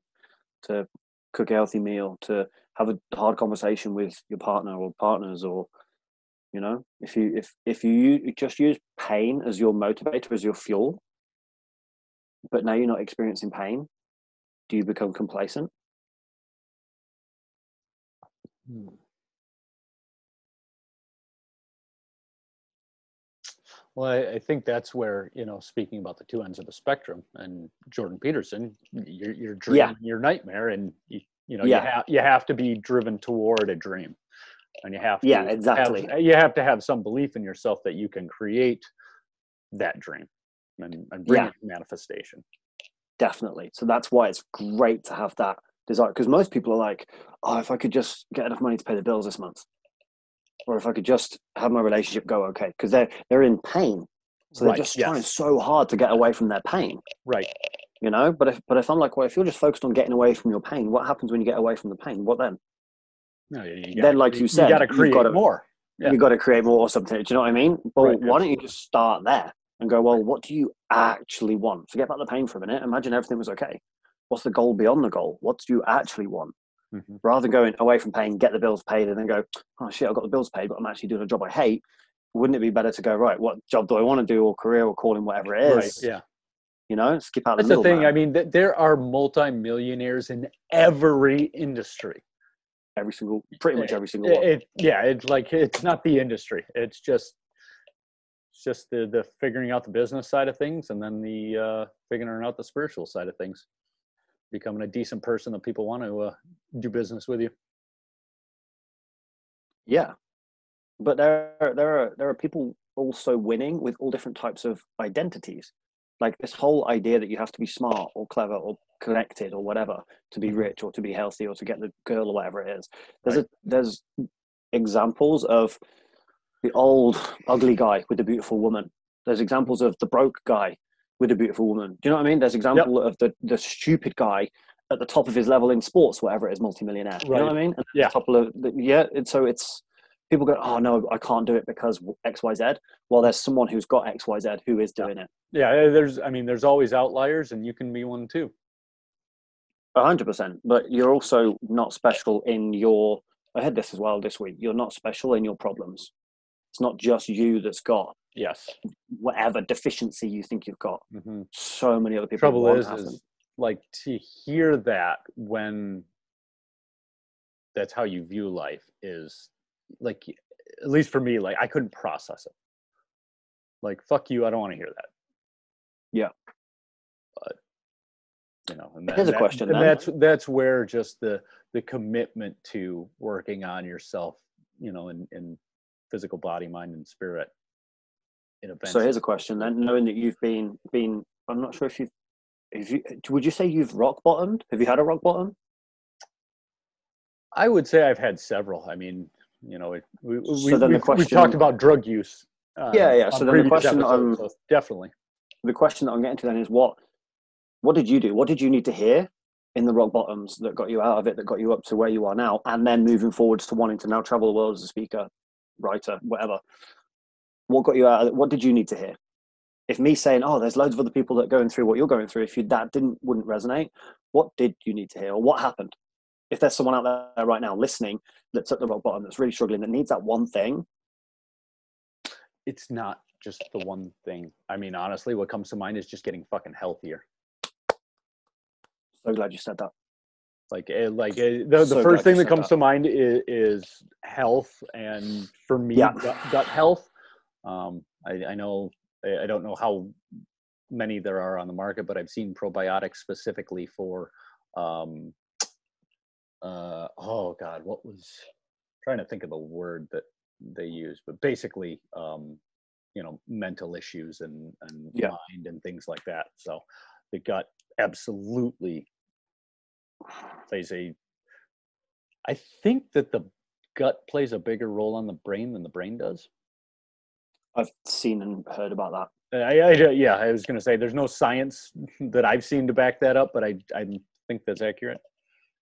to cook a healthy meal, to have a hard conversation with your partner or partners or you know, if you if if you just use pain as your motivator, as your fuel, but now you're not experiencing pain, do you become complacent? Hmm. Well, I, I think that's where you know, speaking about the two ends of the spectrum, and Jordan Peterson, your your dream, Yeah. your nightmare, and you, you know, Yeah. you have you have to be driven toward a dream, and you have to Yeah, have- exactly. you have to have some belief in yourself that you can create that dream and, and bring Yeah. it to manifestation. Definitely. So that's why it's great to have that desire. Because most people are like, oh, if I could just get enough money to pay the bills this month, or if I could just have my relationship go okay, because they're they're in pain, so they're just trying so hard to get away from their pain. Right. You know. But if but if I'm like, well, if you're just focused on getting away from your pain, what happens when you get away from the pain? What then? No, you, you Then, gotta- like you said, you got to create gotta- more. Yeah. You got to create more or something. Do you know what I mean? Well, Right, why don't you just start there and go, well, what do you actually want? Forget about the pain for a minute. Imagine everything was okay. What's the goal beyond the goal? What do you actually want? Mhm. rather than going away from paying, get the bills paid, and then go, oh shit, I've got the bills paid, but I'm actually doing a job I hate. Wouldn't it be better to go right? What job do I want to do, or career, or calling, whatever it is? Right. Yeah. You know, skip out That's the the middle. thing. I mean, th- there are multimillionaires in every industry. every single, pretty much every single It, one. it- yeah, it's like it's not the industry. It's just just the the figuring out the business side of things, and then the uh, figuring out the spiritual side of things. Becoming a decent person that people want to uh, do business with you. Yeah, but there are, there are there are people also winning with all different types of identities. Like this whole idea that you have to be smart or clever or connected or whatever to be Mhm. rich or to be healthy or to get the girl or whatever it is. There's Right. a there's examples of the old ugly guy with the beautiful woman. There's examples of the broke guy with a beautiful woman. Do you know what I mean? There's example of the the stupid guy at the top of his level in sports, whatever it is, multimillionaire. You know what I mean? And Yeah. top of yeah. And so it's people go, oh no, I can't do it because X Y Z. Well, there's someone who's got X Y Z who is Yeah. doing it. Yeah, uh, there's. I mean, there's always outliers, and you can be one too. A hundred percent. But you're also not special in your. I had this as well this week. You're not special in your problems. It's not just you that's got Yes. whatever deficiency you think you've got. hmm So many other people. Trouble is, is like to hear that when that's how you view life is like at least for me like i couldn't process it like fuck you i don't want to hear that Yeah. but you know and, Here's a that- question and then. that's that's where just the the commitment to working on yourself you know and in physical body mind and spirit in events So here's a question then. Knowing that you've been been, I'm not sure if you've. If you, would you say you've rock bottomed? Have you had a rock bottom? I would say I've had several. I mean, you know, it, we, we, So then the we've, we've talked about drug use. Uh, Yeah, yeah. So then the question, episodes, so definitely. The question that I'm getting to then is what what did you do? What did you need to hear in the rock bottoms that got you out of it, that got you up to where you are now, and then moving forwards to wanting to now travel the world as a speaker, writer, whatever? What got you out of it? What did you need to hear? If me saying, "Oh, there's loads of other people that are going through what you're going through," if you that didn't wouldn't resonate, what did you need to hear, or what happened? If there's someone out there right now listening that's at the rock bottom, that's really struggling, that needs that one thing, It's not just the one thing. I mean, honestly, what comes to mind is just getting fucking healthier. so glad you said that. Like, eh, like eh, the, So the first thing that comes that. to mind is, is health, and for me, Yeah. gut, gut health. Um, I, I know I don't know how many there are on the market, but I've seen probiotics specifically for. Um, uh, oh God, what was? Trying to think of the word that they use, but basically, um, you know, mental issues and and Yeah. mind and things like that. So, the gut absolutely plays a I think that the gut plays a bigger role on the brain than the brain does. I've seen and heard about that. I, I yeah, I was going to say there's no science that I've seen to back that up, but I I think that's accurate.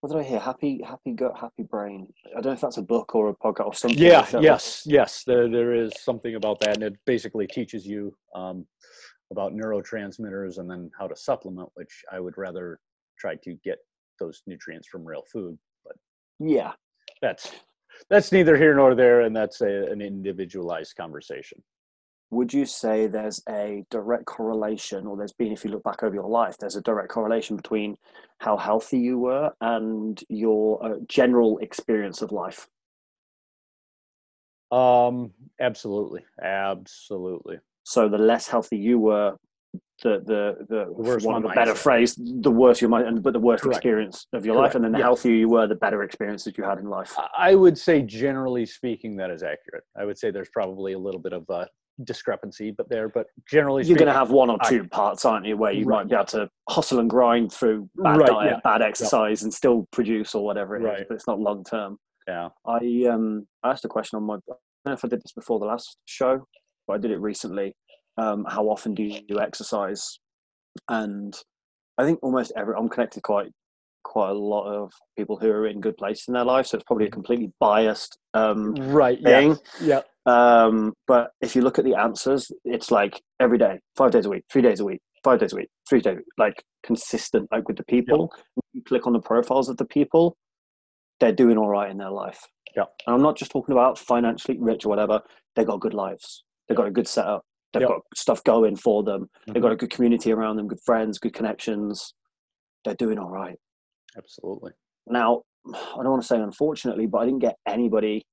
What did I hear? Happy, happy gut, happy brain. I don't know if that's a book or a podcast or something. Yeah, like yes, yes. There there is something about that, and it basically teaches you um, about neurotransmitters and then how to supplement, which I would rather try to get those nutrients from real food. But Yeah. that's that's neither here nor there, and that's a, an individualized conversation. Would you say there's a direct correlation, or there's been, if you look back over your life, there's a direct correlation between how healthy you were and your uh, general experience of life? Um, absolutely, absolutely. So the less healthy you were, the the the, The worse for want of a better phrase, the worse your mind, and but the worst Correct. experience of your life, and then the yeah. healthier you were, the better experiences you had in life. I- I would say, generally speaking, that is accurate. I would say there's probably a little bit of a discrepancy, but there, but generally You're going to have one or I- two parts, aren't you, where you Right. might be able to hustle and grind through bad Right, diet, yeah. bad exercise, and still produce or whatever it is, Right. but it's not long term. yeah, I um I asked a question on my I don't know if I did this before the last show, but I did it recently. Um, how often do you exercise? And I think almost every I'm connected quite quite a lot of people who are in good places in their life, so it's probably a completely biased um, right, yeah, thing. yeah, Um, but if you look at the answers, it's like every day, five days a week, three days a week, five days a week, three days, a week, like consistent, like with the people. You click on the profiles of the people, they're doing all right in their life. Yeah. And I'm not just talking about financially rich or whatever. They got good lives. They've got a good setup. They've Yeah. got stuff going for them. They've Mhm. got a good community around them, good friends, good connections. They're doing all right. absolutely. Now, I don't want to say unfortunately, but I didn't get anybody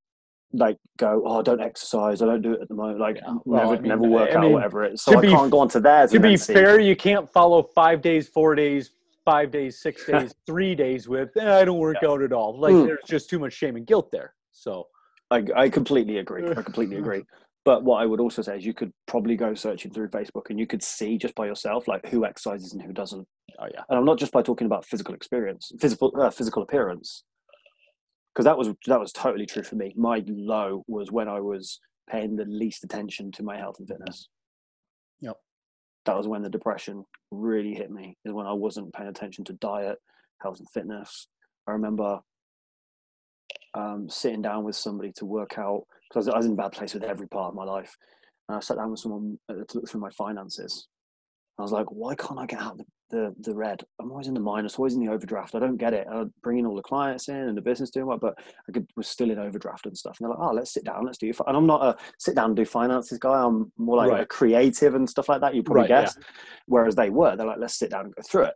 like go, oh, I don't exercise. I don't do it at the moment. Like Yeah. Well, never, I mean, never work I out, mean, whatever it is. So I be can't go onto theirs. To be fair, you can't follow five days, four days, five days, six days, three days with. Eh, I don't work out at all. Like Mm. there's just too much shame and guilt there. So I, I completely agree. I completely agree. But what I would also say is you could probably go searching through Facebook and you could see just by yourself like who exercises and who doesn't. oh yeah, And I'm not just by talking about physical experience, physical uh, physical appearance, because that was that was totally true for me. My low was when I was paying the least attention to my health and fitness. Yep. That was when the depression really hit me. Is when I wasn't paying attention to diet, health and fitness. I remember um, sitting down with somebody to work out because I was in a bad place with every part of my life. And I sat down with someone uh, to look through my finances. I was like, why can't I get out the, the, the red? I'm always in the minus, always in the overdraft. I don't get it. I'm bringing all the clients in and the business doing well, but I could, was still in overdraft and stuff. And they're like, oh, let's sit down, let's do your fi-" And I'm not a sit down and do finances guy. I'm more like a creative and stuff like that. You probably Right, yeah. Whereas they were, they're like, let's sit down and go through it.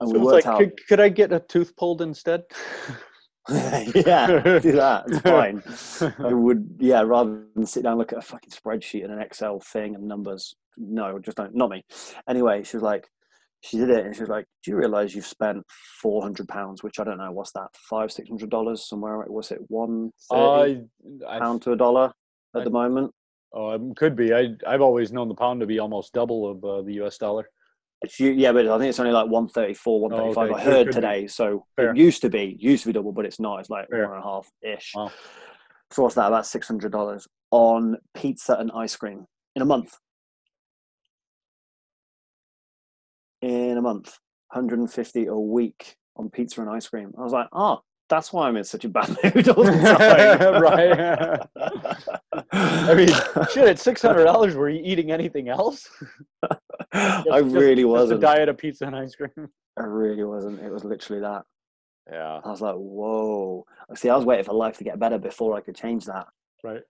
And So we worked like, out. could, could I get a tooth pulled instead? yeah, do that. It's fine. I would, yeah, rather than sit down and look at a fucking spreadsheet and an Excel thing and numbers. No, just don't. Not me. Anyway, she was like, she did it, and she was like, "Do you realize you've spent four hundred pounds? Which I don't know. What's that? Five, six hundred dollars somewhere? Was it one thirty Uh, I, pound to a dollar at I- the moment? oh, it could be. I I've always known the pound to be almost double of uh, the U.S. dollar. It's, u- yeah, but I think it's only like one thirty four, one thirty five. Oh, okay. I heard today. So Fair. it used to be, used to be double, but it's not. It's like Fair. one and a half ish. Wow. So what's that? About six hundred dollars on pizza and ice cream in a month. In a month, hundred and fifty a week on pizza and ice cream. I was like, oh, that's why I'm in such a bad mood all the time. I mean, shit, at six hundred dollars, were you eating anything else? I really just, wasn't. Just a diet of pizza and ice cream. I really wasn't. It was literally that. Yeah, I was like, whoa. See, I was waiting for life to get better before I could change that. right.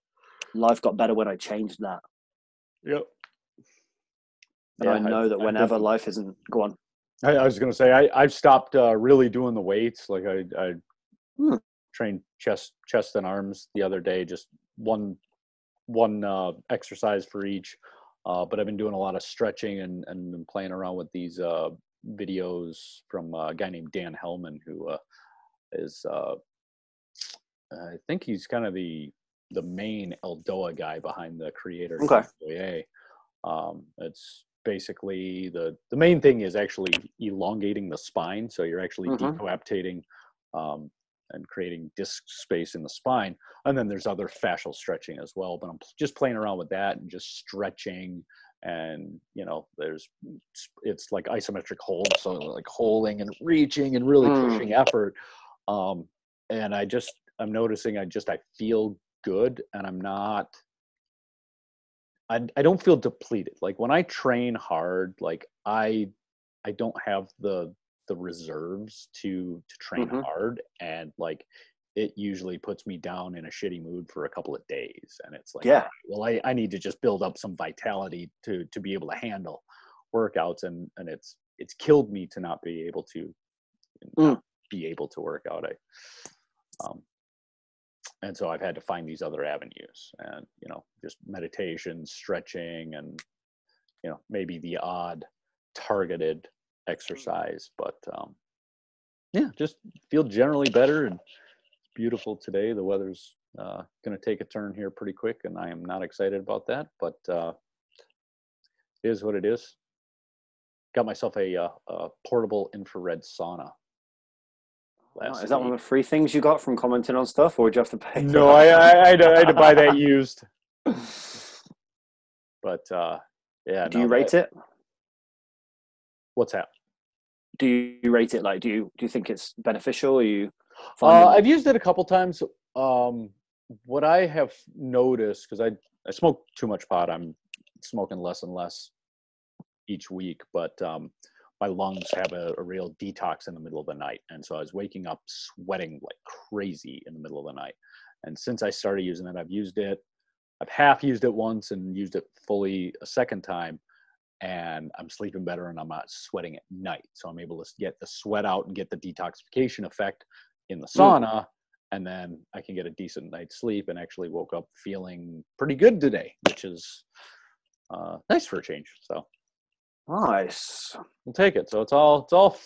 Life got better when I changed that. Yep. And I know that whenever life isn't, go on. I, I was gonna say I I've stopped uh, really doing the weights. Like I I Hmm. trained chest chest and arms the other day, just one one uh, exercise for each. Uh, but I've been doing a lot of stretching and and been playing around with these uh, videos from a guy named Dan Hellman, who uh, is uh, I think he's kind of the the main Eldoa guy behind the creator. Okay. Um, it's basically the the main thing is actually elongating the spine, so you're actually Mhm. decoaptating um, and creating disc space in the spine. And then there's other fascial stretching as well. But I'm just playing around with that and just stretching. And you know, there's it's like isometric hold, so like holding and reaching and really Mm. pushing effort. Um, and I just I'm noticing I just I feel good and I'm not I I don't feel depleted. Like when I train hard, like I I don't have the the reserves to to train Mhm. hard and like it usually puts me down in a shitty mood for a couple of days and it's like Yeah. well I, I need to just build up some vitality to to be able to handle workouts and and it's it's killed me to not be able to not be able to work out I um and so I've had to find these other avenues and you know just meditation stretching and you know maybe the odd targeted exercise but um yeah just feel generally better and it's beautiful today the weather's uh going to take a turn here pretty quick and I am not excited about that but uh it is what it is got myself a, uh, a portable infrared sauna Oh, is that one of the free things you got from commenting on stuff, or did you have to pay? No. I, I, I, had to, I had to buy that used. But uh, yeah. do no, you rate that- it? What's that? Do you rate it? Like, do you do you think it's beneficial? Are you? Uh, I've used it a couple times. Um, what I have noticed, because I I smoke too much pot, I'm smoking less and less each week. But um, my lungs have a, a real detox in the middle of the night, and so I was waking up sweating like crazy in the middle of the night. And since I started using it, I've used it. I've half used it once and used it fully a second time, and I'm sleeping better and I'm not sweating at night. So I'm able to get the sweat out and get the detoxification effect in the sauna, and then I can get a decent night's sleep. And actually woke up feeling pretty good today, which is uh, nice for a change. So nice. we'll take it. So it's all it's all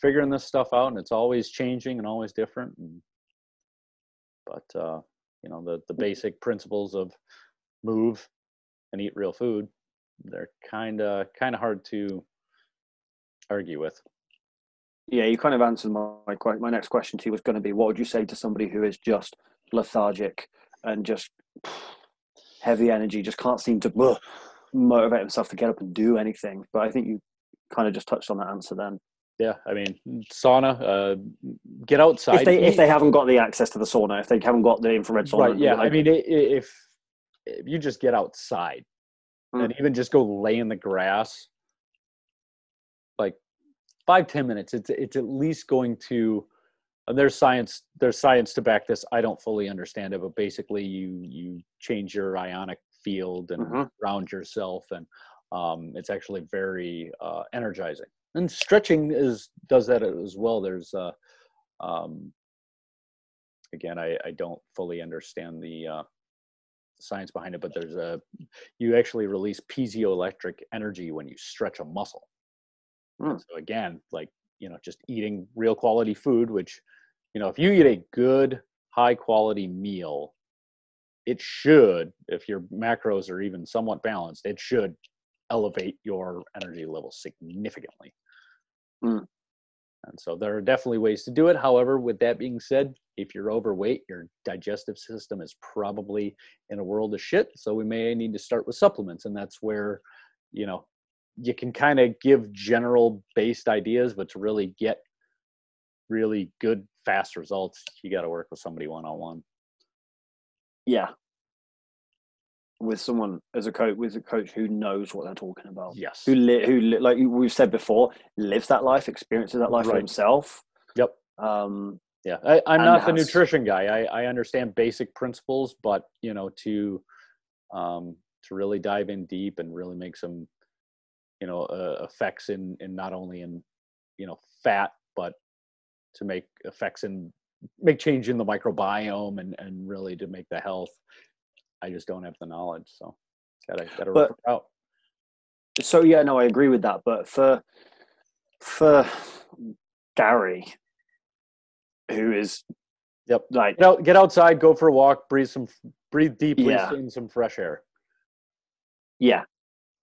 figuring this stuff out, and it's always changing and always different. And, but uh, you know the the basic principles of move and eat real food, they're kind of kind of hard to argue with. Yeah, you kind of answered my my, next question to you was going to be, what would you say to somebody who is just lethargic and just heavy energy, just can't seem to motivate himself to get up and do anything? But I think you kind of just touched on that answer then. Yeah, I mean sauna. Uh, get outside. if they if they haven't got the access to the sauna, if they haven't got the infrared sauna, right yeah i like- mean i- i- if if you just get outside Mm. and even just go lay in the grass like five ten minutes it's it's at least going to and there's science there's science to back this i don't fully understand it but basically you you change your ionic field and Mhm. ground yourself and um, it's actually very uh, energizing and stretching is does that as well there's uh, um, again I, I don't fully understand the uh, science behind it but there's a you actually release piezoelectric energy when you stretch a muscle Hmm. so again like you know just eating real quality food which you know if you eat a good high quality meal it should if your macros are even somewhat balanced it should elevate your energy level significantly Hmm. And so there are definitely ways to do it. However with that being said if you're overweight your digestive system is probably in a world of shit. So we may need to start with supplements. And that's where you know you can kind of give general based ideas but to really get really good fast results you got to work with somebody one-on-one. Yeah, with someone as a coach with a coach who knows what they're talking about, yes who li- who li- like we've said before, lives that life, experiences that life for Right. himself. Yep. Um, Yeah, I, I'm and not the has- nutrition guy. I, I understand basic principles, but you know, to um, to really dive in deep and really make some, you know, uh, effects in in not only in you know fat, but to make effects in make change in the microbiome and and really to make the health. I just don't have the knowledge, so gotta gotta But- out. so yeah, no, I agree with that. But for for Gary, who is Yep. like Get out, get outside, go for a walk, breathe some, breathe deeply Yeah. in some fresh air, yeah,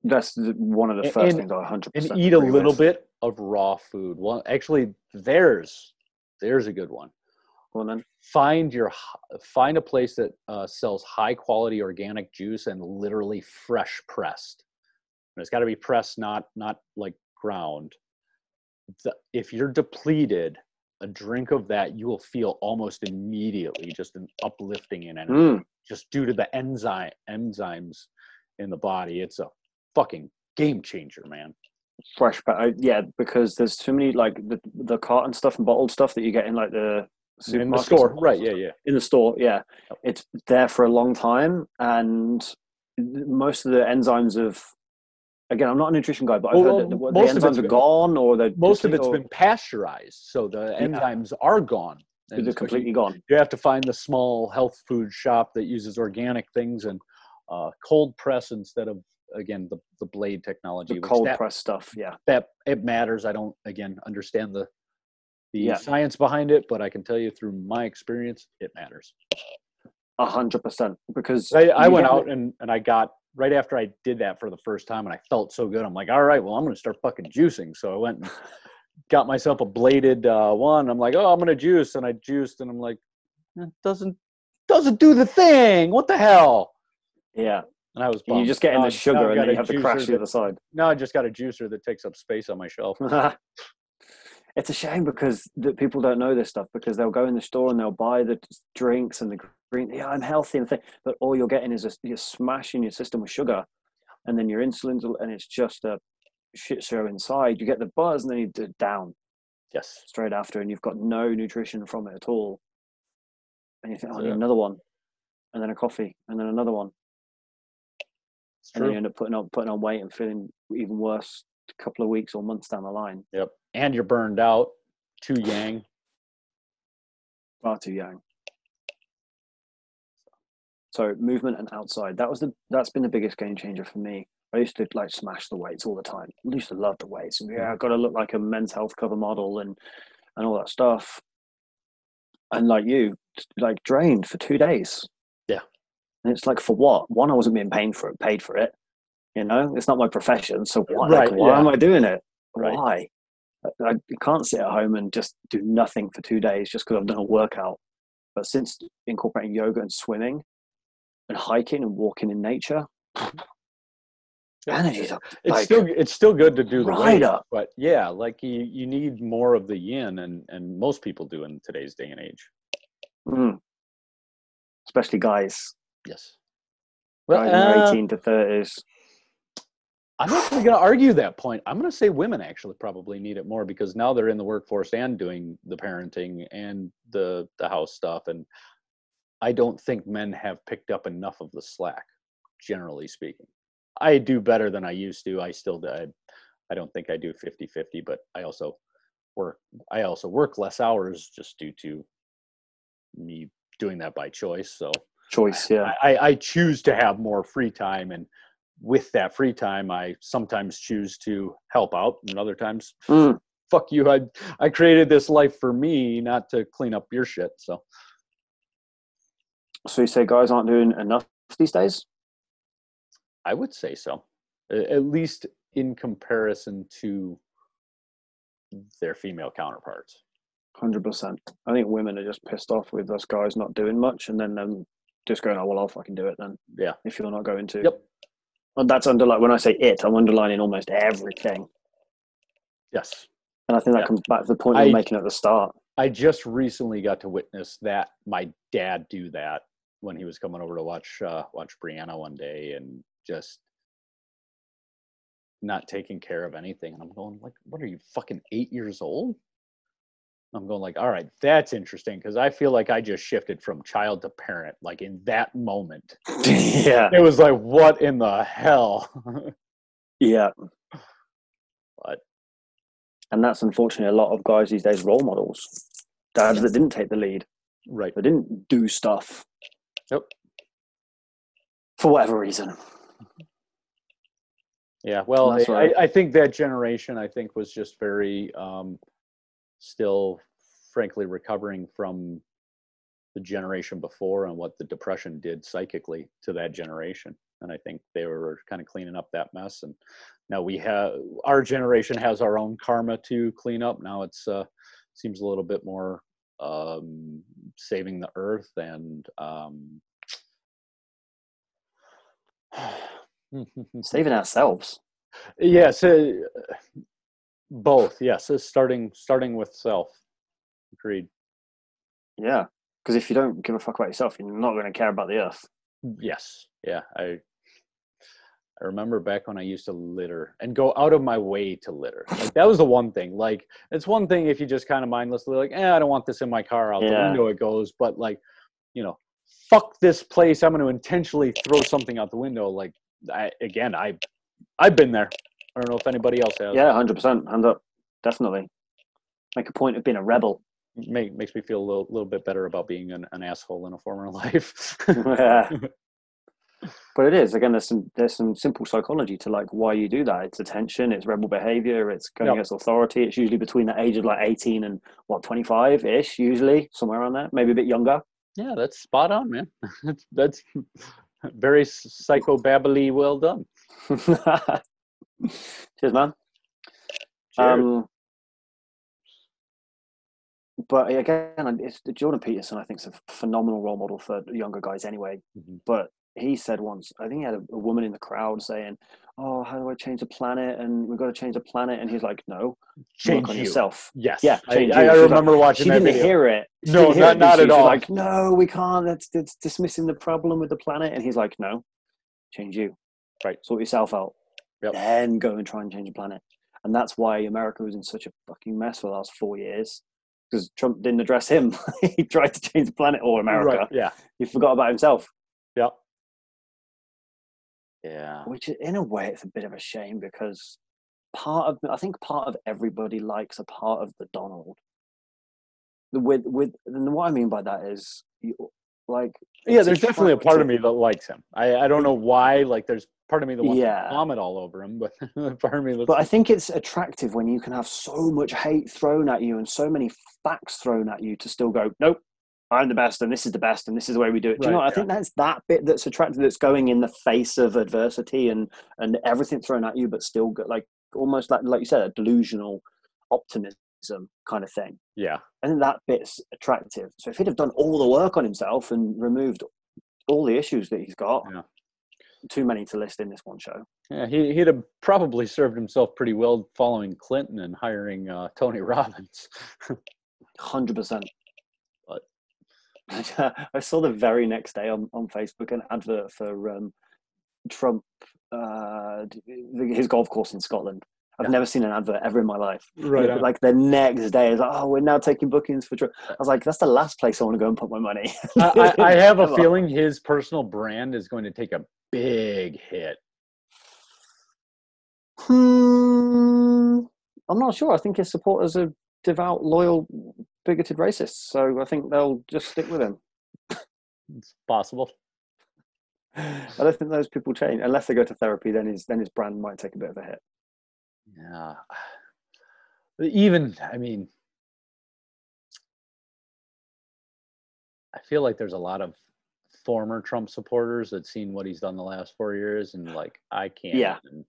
that's one of the first and- things I hundred and percent eat a little bit of raw food. Well, actually, there's there's a good one. Then. find your find a place that uh, sells high quality organic juice and literally fresh pressed and it's got to be pressed not not like ground the, if you're depleted a drink of that you will feel almost immediately just an uplifting in energy Mm. just due to the enzyme enzymes in the body it's a fucking game changer man Fresh, but yeah, because there's too many like the the carton stuff and bottled stuff that you get in like the in the store right yeah yeah in the store. Yeah, it's there for a long time, and most of the enzymes of again, I'm not a nutrition guy, but I've Well, heard that the, the most of enzymes are been- gone or they're most of it's or been pasteurized so the Yeah. enzymes are gone And they're completely you, gone. you have to find the small health food shop that uses organic things and uh, cold press instead of again the, the blade technology The cold that, press stuff. Yeah, that it matters i don't again understand the the Yeah. science behind it but i can tell you through my experience it matters. A hundred percent. Because i, I went out and, and i got right after i did that for the first time and i felt so good i'm like all right well i'm going to start fucking juicing. So i went and got myself a bladed uh, one. I'm like oh i'm going to juice and i juiced and i'm like it doesn't doesn't do the thing. What the hell? Yeah, and i was and you just get in the sugar and then you have to crash the other side. No, i just got a juicer that takes up space on my shelf it's a shame because that people don't know this stuff because they'll go in the store and they'll buy the drinks and the green. Yeah, I'm healthy and thing, but all you're getting is a, you're smashing your system with sugar, and then your insulin's and it's just a shit show inside. You get the buzz and then you d- down yes straight after, and you've got no nutrition from it at all. And you think, oh, I need Yeah. another one, and then a coffee, and then another one, and then you end up putting on putting on weight and feeling even worse a couple of weeks or months down the line. yep and you're burned out too yang Far too young. So movement and outside. That was the that's been the biggest game changer for me. I used to like smash the weights all the time. I used to love the weights. And, yeah, mm. I've got to look like a men's health cover model and and all that stuff. And like you, like drained for two days. Yeah. And it's like for what? One, I wasn't being paid for it. Paid for it. You know, it's not my profession. So why? Right, Like, why yeah. am I doing it? Right. Why? I, I can't sit at home and just do nothing for two days just because I've done a workout. But since incorporating yoga and swimming and hiking and walking in nature, energy's up. it's like, still it's still good to do the right weight, up. but yeah like you you need more of the yin and and most people do in today's day and age mm. especially guys, yes guys their uh, 18 to 30s. I'm not actually going to argue that point. I'm going to say women actually probably need it more because now they're in the workforce and doing the parenting and the the house stuff, and I don't think men have picked up enough of the slack, generally speaking. I do better than I used to. I still do. I, I don't think I do 50-50, but I also work. I also work less hours just due to me doing that by choice. So Choice, yeah. I, I choose to have more free time and with that free time i sometimes choose to help out and other times Mm. fuck you i i created this life for me not to clean up your shit so So you say guys aren't doing enough these days? i would say so at least in comparison to their female counterparts Hundred percent. I think women are just pissed off with us guys not doing much, and then um, just going, "Oh well, I'll fucking do it then." Yeah. If you're not going to. Yep. And that's under like when I say it, I'm underlining almost everything, yes and I think that Yeah. comes back to the point we were making at the start. i just recently got to witness that my dad do that when he was coming over to watch uh watch brianna one day and just not taking care of anything. And I'm going like, what are you fucking eight years old? I'm going like, all right, that's interesting because I feel like I just shifted from child to parent, like in that moment. yeah. It was like, what in the hell? Yeah. But- And that's unfortunately a lot of guys these days role models. Dads that didn't take the lead, right. that didn't do stuff. Yep. For whatever reason. Yeah. Well, That's I. I think that generation, I think, was just very um, still, frankly, recovering from the generation before and what the depression did psychically to that generation. And I think they were kind of cleaning up that mess. And now we have our generation has our own karma to clean up. Now it's uh, seems a little bit more um, saving the earth and um, Saving ourselves. yes, uh, both. Yes, uh, starting starting with self. Agreed. Yeah. Because if you don't give a fuck about yourself, you're not going to care about the earth. Yes. Yeah. I I remember back when I used to litter and go out of my way to litter. Like that was the one thing. Like it's one thing if you just kind of mindlessly like, eh, I don't want this in my car. Out the Yeah. window it goes. But like, you know, fuck this place. I'm going to intentionally throw something out the window. Like I again, I I've been there. I don't know if anybody else has. Yeah, 100%. Hand up. Definitely. Make a point of being a rebel. Make, makes me feel a little, little bit better about being an, an asshole in a former life. Yeah. but it is again. There's some there's some simple psychology to like why you do that. It's attention. It's rebel behavior. It's going Yep. against authority. It's usually between the age of like 18 and what 25 ish. Usually somewhere around there. Maybe a bit younger. yeah, that's spot on, man. that's, that's very psychobabbly well done. Cheers, man. Cheers. Um, but again, it's Jordan Peterson. I think is a phenomenal role model for younger guys. Anyway, Mhm. but he said once, I think he had a, a woman in the crowd saying, "Oh, how do I change the planet?" And we've got to change the planet. And he's like, "No, Change work on you. yourself." Yes. Yeah, I, change I. I She's like- remember watching She didn't video. hear it. She No, not- it, not at all. like, "No, we can't. That's, that's dismissing the problem with the planet." And he's like, "No, change you. Right. Sort yourself out. Yep. Then go and try and change the planet." And that's why America was in such a fucking mess for the last four years because Trump didn't address him. he tried to change the planet or America. Right, Yeah. He forgot about himself. Yeah. Yeah. which in a way it's a bit of a shame because part of i think part of everybody likes a part of the donald with with and what i mean by that is you, like Yeah, there's definitely a part of me that likes him. I, I don't know why. Like, there's part of me that wants Yeah. to vomit all over him, but part of me but i think it's attractive when you can have so much hate thrown at you and so many facts thrown at you to still go nope i'm the best and this is the best and this is the way we do it do you know what? i think that's that bit that's attractive that's going in the face of adversity and and everything thrown at you but still go, like almost like like you said a delusional optimism kind of thing yeah. I think that bit's attractive. So if he'd have done all the work on himself and removed all the issues that he's got, Yeah. too many to list in this one show. Yeah, he, he'd have probably served himself pretty well following Clinton and hiring uh, Tony Robbins. Hundred percent. But- I saw the very next day on, on Facebook an advert for um, Trump, uh, his golf course in Scotland. I've never seen an advert ever in my life. Right. Like the next day, it's like, oh, we're now taking bookings for Trump. I was like, that's the last place I want to go and put my money. I, I I have a feeling his personal brand is going to take a big hit. Hmm, I'm not sure. I think his supporters are devout, loyal, bigoted racists. So I think they'll just stick with him. It's possible. I don't think those people change unless they go to therapy. Then his then his brand might take a bit of a hit. Yeah. Even, I mean, I feel like there's a lot of former Trump supporters that seen what he's done the last four years and like I can't Yeah. even-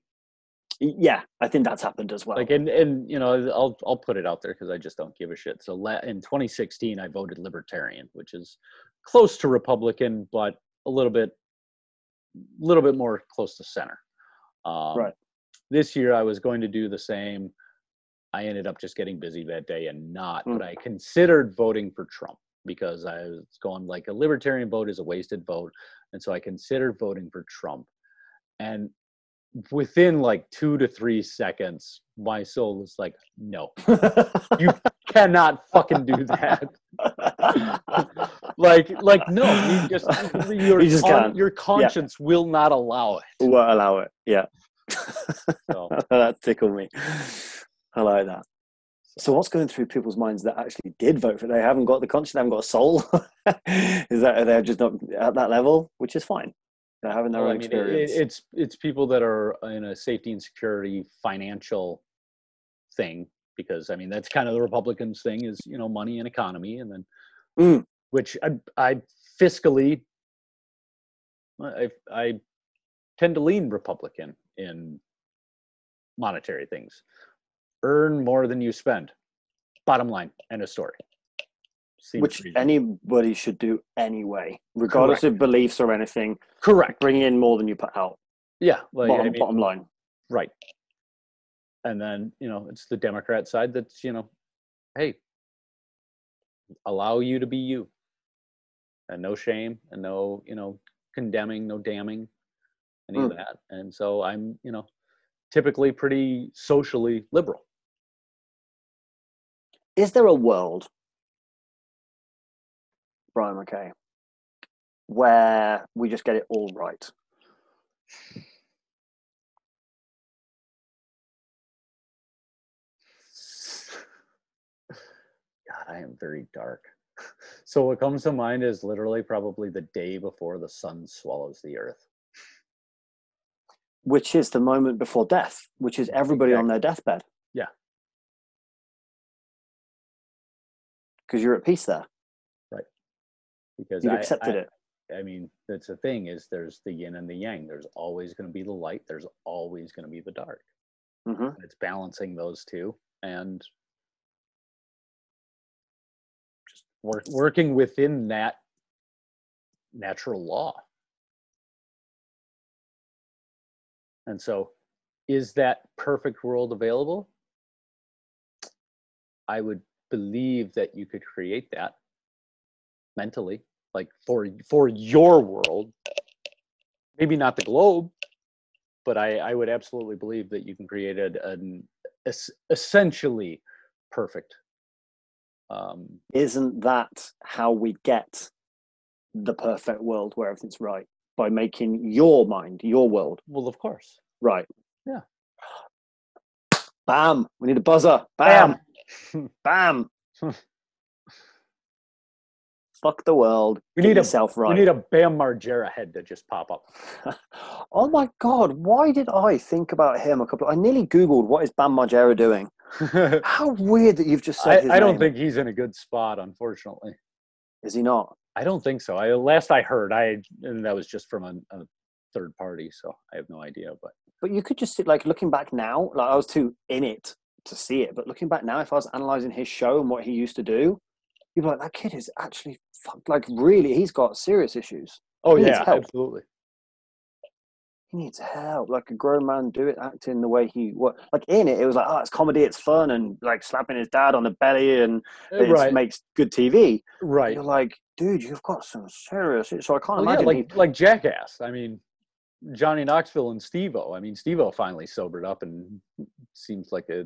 Yeah, I think that's happened as well. like and and you know I'll I'll put it out there because I just don't give a shit. So la- in 2016 I voted Libertarian, which is close to Republican, but a little bit, a little bit more close to center. Um, Right. This year I was going to do the same. I ended up just getting busy that day and not. Mm. But I considered voting for Trump because I was going like a Libertarian vote is a wasted vote, and so I considered voting for Trump. And within like two to three seconds, my soul was like, no, you cannot fucking do that. like, like no, you just your You just con- your conscience will not allow it. Won't allow it. Yeah, So, that tickled me. I like that. So what's going through people's minds that actually did vote for? it? They haven't got the conscience. They haven't got a soul. is that they're just not at that level, which is fine. They're having their well, own I mean, it, experience. it's it's people that are in a safety and security financial thing because I mean that's kind of the Republicans thing is you know money and economy and then Mm. which I I fiscally I I tend to lean Republican in monetary things. Earn more than you spend. Bottom line, end of story. Seems which reasonable. anybody should do anyway, regardless of beliefs or anything. correct. Bring in more than you put out. Yeah, like bottom, I mean, bottom line. right. And then you know it's the Democrat side that's you know, hey, allow you to be you, and no shame and no you know condemning, no damning, any of Mm. that. And so I'm you know typically pretty socially liberal. Is there a world, Brian McKay, where we just get it all right? God, I am very dark. So what comes to mind is literally probably the day before the sun swallows the earth. Which is the moment before death, which is everybody on their deathbed. Yeah. Because you're at peace there. Right. Because You've I, accepted I, it. I mean, that's the thing is there's the yin and the yang. There's always going to be the light. There's always going to be the dark. hmm it's balancing those two and just work, working within that natural law. And so, is that perfect world available? I would believe that you could create that mentally, like for for your world. Maybe not the globe, but I, I would absolutely believe that you can create an es- essentially perfect. Um, Isn't that how we get the perfect world where everything's right? By making your mind, your world, well, of course. right. Yeah. Bam. We need a buzzer. Bam. Bam. Fuck the world. We need a- yourself right. We need a Bam Margera head to just pop up. oh my god! Why did I think about him a couple? I nearly googled what is Bam Margera doing. How weird that you've just said I, I don't think he's in a good spot, unfortunately. Is he not? I don't think so. I last I heard, I and that was just from a, a third party, so I have no idea. But But you could just sit like looking back now. Like I was too in it to see it, but looking back now, if I was analyzing his show and what he used to do, you'd be like, that kid is actually fuck, like really. He's got serious issues. oh He yeah, absolutely. He needs help. Like a grown man do it, acting the way he what like in it. It was like, oh, it's comedy, it's fun, and like slapping his dad on the belly, and it Uh, Right, makes good TV. right. You're like, dude, you've got some serious. So I can't Well, yeah, imagine. like he, like Jackass. I mean, Johnny Knoxville and Steve-O. I mean, Steve-O finally sobered up and seems like a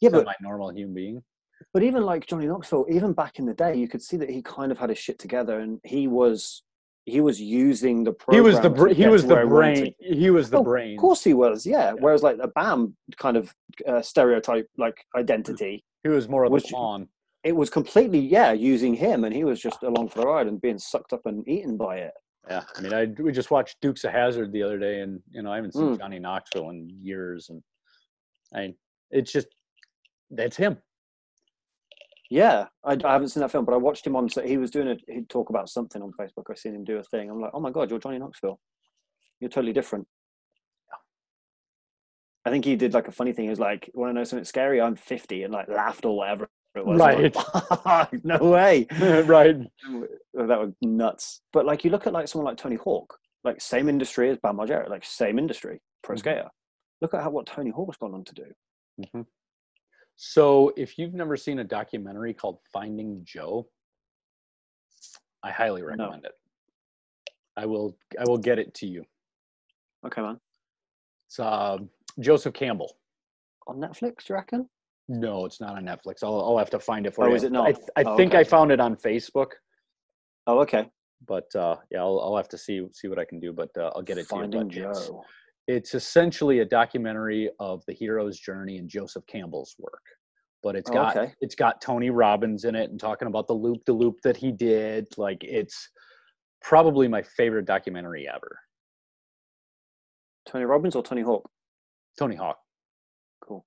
yeah, but semi-normal human being. but even like Johnny Knoxville, even back in the day, you could see that he kind of had his shit together, and he was he was using the program. He was the br- he was the where he wanted to- brain. He was the Oh, brain. Of course he was, yeah. Whereas like the BAM kind of uh, stereotype like identity, He was more of Was the pawn. it was completely yeah using him, and he was just along for the ride and being sucked up and eaten by it. Yeah, I mean, I we just watched Dukes of Hazzard the other day, and you know, I haven't seen Mm. Johnny Knoxville in years, and I, it's just that's him. Yeah, I, I haven't seen that film, but I watched him on. So he was doing a he'd talk about something on Facebook. I seen him do a thing. I'm like, oh my god, you're Johnny Knoxville. You're totally different. I think he did like a funny thing. He was like, "Want to know something scary? I'm 50," and like laughed or whatever it was. I'm like, no way. right. that was nuts. But like, you look at like someone like Tony Hawk, like same industry as Bam Margera, like same industry, pro Mhm. skater. Look at how what Tony Hawk's gone on to do. Mhm. So, if you've never seen a documentary called Finding Joe, I highly recommend it. I will I will get it to you. Okay, man. It's uh, Joseph Campbell. On Netflix, you reckon? No, it's not on Netflix. I'll, I'll have to find it for Oh, you. is it not? I, I Oh, think okay. I found it on Facebook, Oh, okay. but uh, yeah, I'll, I'll have to see see what I can do. But uh, I'll get it Finding to you. But it's- Joe. It's essentially a documentary of the hero's journey and Joseph Campbell's work. But it's Oh, got okay. it's got Tony Robbins in it and talking about the loop the loop that he did. Like it's probably my favorite documentary ever. Tony Robbins or Tony Hawk? Tony Hawk. Cool.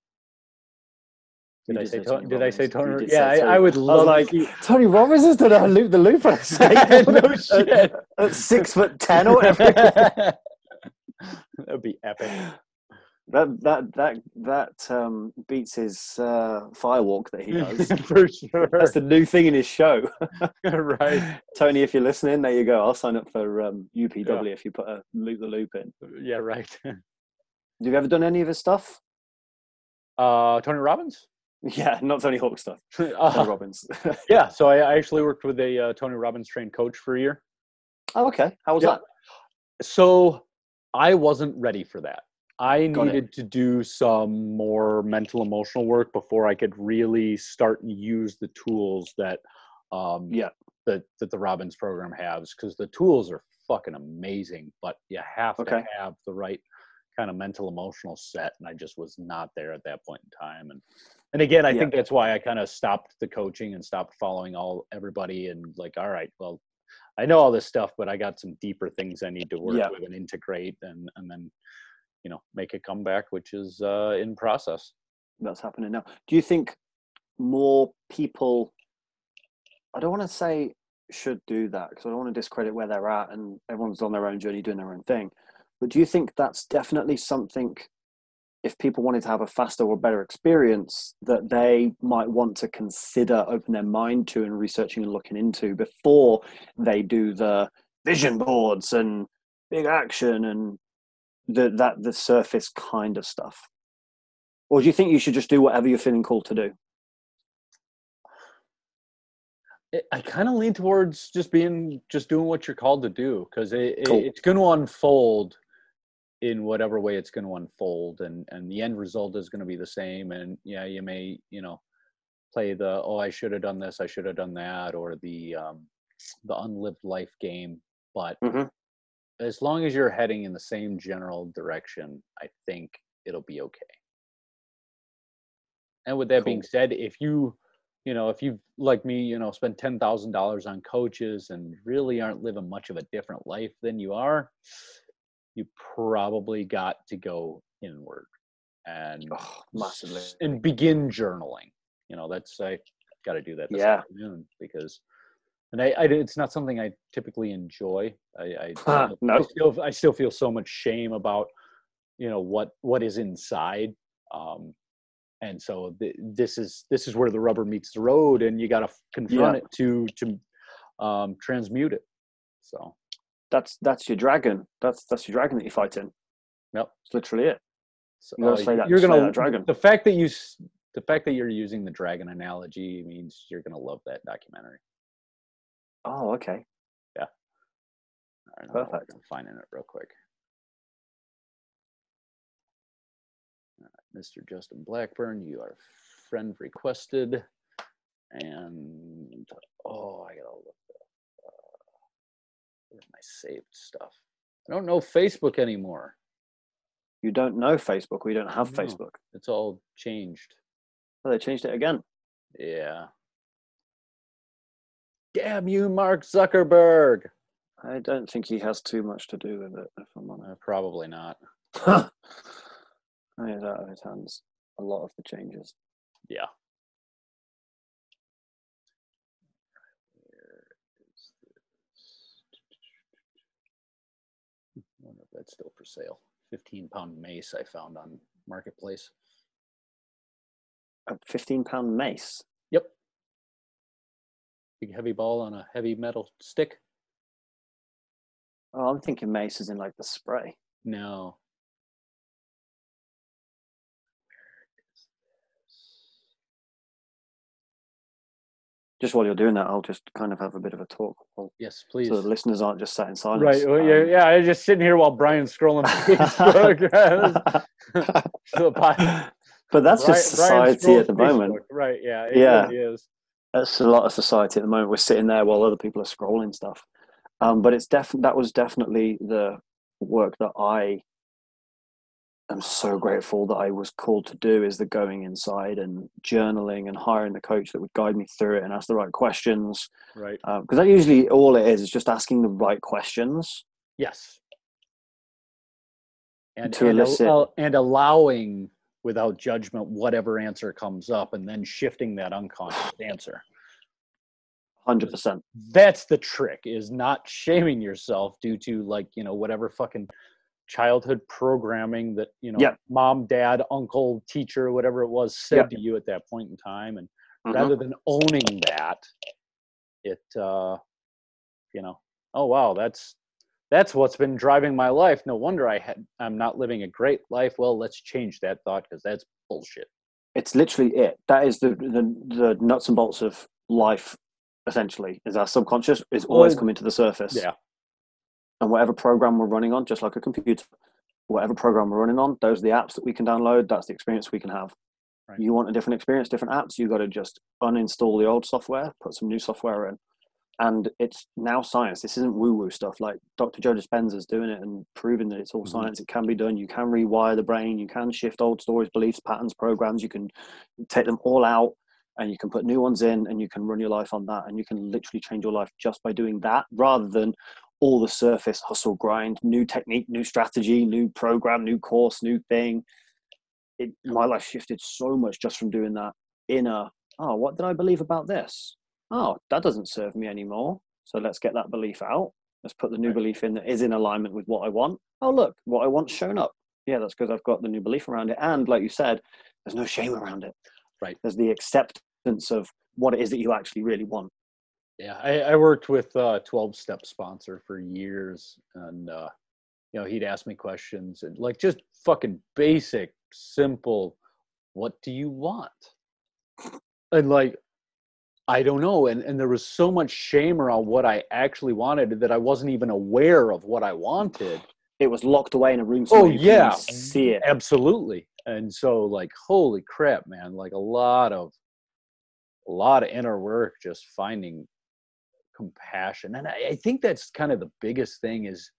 Did I say say to- Tony did I say Tony? Yeah, I, I would I love like, to Tony Robbins has done a loop the loop for a second. no At- shit. At, six foot ten or whatever. That'd be epic. That that that that um, beats his uh, firewalk that he does. for sure. That's the new thing in his show. right. Tony, if you're listening, there you go. I'll sign up for um, UPW if you put a loop the loop in. Yeah, right. Have you ever done any of his stuff? Uh, Tony Robbins. Yeah, not Tony Hawk stuff. Tony Uh, Robbins. yeah, so I, I actually worked with a uh, Tony Robbins trained coach for a year. oh, okay. How was Yeah. that? So I wasn't ready for that. I Got it. needed to do some more mental emotional work before I could really start and use the tools that um Yeah. that that the Robbins program has because the tools are fucking amazing, but you have Okay. to have the right kind of mental emotional set and I just was not there at that point in time and and again I Yeah. think that's why I kind of stopped the coaching and stopped following all everybody and like all right well I know all this stuff but I got some deeper things I need to work Yeah. with and integrate and and then you know make a comeback which is uh in process That's happening now. Do you think more people? I don't want to say should do that because I don't want to discredit where they're at and everyone's on their own journey doing their own thing. But do you think that's definitely something? If people wanted to have a faster or better experience, that they might want to consider open their mind to and researching and looking into before they do the vision boards and big action and the that the surface kind of stuff. Or do you think you should just do whatever you're feeling called to do? I kind of lean towards just being just doing what you're called to do because it, it- it's going to unfold in whatever way it's going to unfold and and the end result is going to be the same and yeah you may you know play the oh I should have done this I should have done that or the um the unlived life game but Mhm. as long as you're heading in the same general direction I think it'll be okay and with that being said if you you know, if you like me, you know, spend ten thousand dollars on coaches and really aren't living much of a different life than you are, you probably got to go inward and Oh, massively. and begin journaling. You know, that's I got to do that this Yeah. afternoon because, and I, I it's not something I typically enjoy. I, I, Huh, I no. still I still feel so much shame about, you know, what what is inside. Um, and so th- this is this is where the rubber meets the road, and you got to confront it to to um, transmute it. So That's that's your dragon. That's that's your dragon that you're fighting. Yep. That's literally it. So You gotta uh, slay that- you're gonna that dragon. The fact that you the fact that you're using the dragon analogy means you're gonna love that documentary. Oh, okay. Yeah. All right, Perfect. I'm finding it real quick. Right, Mr. Justin Blackburn, you are friend requested, and oh, I gotta look where's my saved stuff. I don't know Facebook anymore. You don't know Facebook. We don't have No. Facebook. It's all changed. Oh, they changed it again. Yeah. Damn you, Mark Zuckerberg. I don't think he has too much to do with it. If I'm honest. Uh, probably not. I it's out of his hands. A lot of the changes. Yeah. Where is this? I wonder if that's still for sale. 15 pound mace I found on Marketplace. A fifteen pound mace. Yep. Big heavy ball on a heavy metal stick? Oh, I'm thinking mace is in like the spray. No. Just while you're doing that, I'll just kind of have a bit of a talk, while- Yes, please. so the listeners aren't just sat in silence. Right. Well, yeah, Um, yeah. I was just sitting here while Brian's scrolling Facebook. So the but that's Brian- just society at scrolls the moment. Right. Yeah. It Yeah. really is. That's a lot of society at the moment. We're sitting there while other people are scrolling stuff. Um, but it's definitely that was definitely the work that I am so grateful that I was called to do is the going inside and journaling and hiring the coach that would guide me through it and ask the right questions. Right. Uh, because that usually all it is is just asking the right questions. Yes. And To and, elicit- al- and allowing without judgment whatever answer comes up and then shifting that unconscious answer. Hundred percent. That's the trick is not shaming yourself due to like, you know, whatever fucking childhood programming that you know Yep. mom dad uncle teacher whatever it was said Yep. to you at that point in time and Mhm. rather than owning that it uh you know oh wow that's that's what's been driving my life no wonder i had i'm not living a great life well let's change that thought because that's bullshit it's literally it. That is the, the the nuts and bolts of life. Essentially, is our subconscious is always coming to the surface. yeah and whatever program we're running on, just like a computer, whatever program we're running on, those are the apps that we can download. That's the experience we can have. Right. You want a different experience, different apps, you got to just uninstall the old software, put some new software in. And it's now science. This isn't woo woo stuff like Dr. Joe Dispenza's doing it and proving that it's all Mhm. science. It can be done. You can rewire the brain. You can shift old stories, beliefs, patterns, programs. You can take them all out and you can put new ones in and you can run your life on that. And you can literally change your life just by doing that rather than all the surface hustle grind, new technique, new strategy, new program, new course, new thing. It, my life shifted so much just from doing that inner, oh, what did I believe about this? Oh, that doesn't serve me anymore. So let's get that belief out. Let's put the new belief in that is in alignment with what I want. Oh, look, what I want's shown up. Yeah, that's because I've got the new belief around it. And like you said, there's no shame around it. Right. There's the acceptance of what it is that you actually really want. Yeah, I, I worked with a 12 step sponsor for years and uh you know, he'd ask me questions and like just fucking basic, simple, what do you want? And like I don't know. And and there was so much shame around what I actually wanted that I wasn't even aware of what I wanted. It was locked away in a room. Oh you couldn't yeah. see it. Absolutely. And so like holy crap, man, like a lot of a lot of inner work just finding compassion and I, I think that's kind of the biggest thing is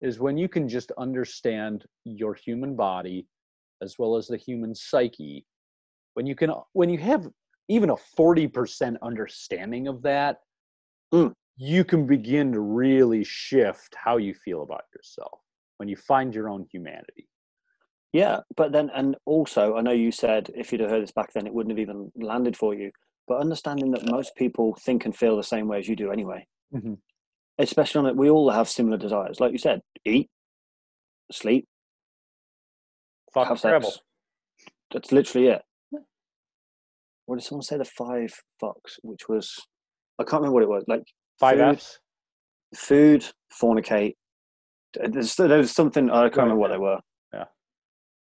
is when you can just understand your human body as well as the human psyche when you can when you have even a 40% understanding of that Mm. you can begin to really shift how you feel about yourself when you find your own humanity Yeah, but then, and also, I know you said if you'd have heard this back then, it wouldn't have even landed for you. But understanding that most people think and feel the same way as you do anyway, Mhm. especially on it, we all have similar desires. Like you said, eat, sleep, fuck have travel sex. That's literally it. What did someone say? The five fucks, which was, I can't remember what it was. Like five food, f's food, fornicate. There's, there's something I can't remember what they were. Yeah.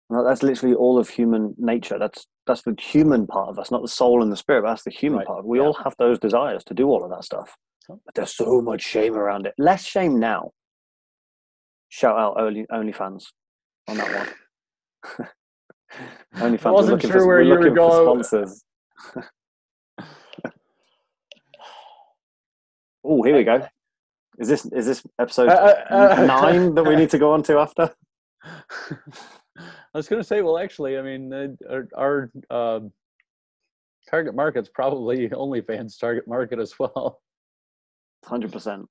That's literally all of human nature. That's that's the human part of us, not the soul and the spirit. But that's the human Right, part. We yeah. all have those desires to do all of that stuff. But there's so much shame around it. Less shame now. Shout out only OnlyFans on that one. OnlyFans. we're wasn't looking sure for, where you were going. sponsors. oh, here we go. Is this is this episode Uh, uh, uh, nine that we need to go on to after? I was going to say, well, actually, I mean, uh, our, our um target market's probably OnlyFans target market as well. Hundred percent.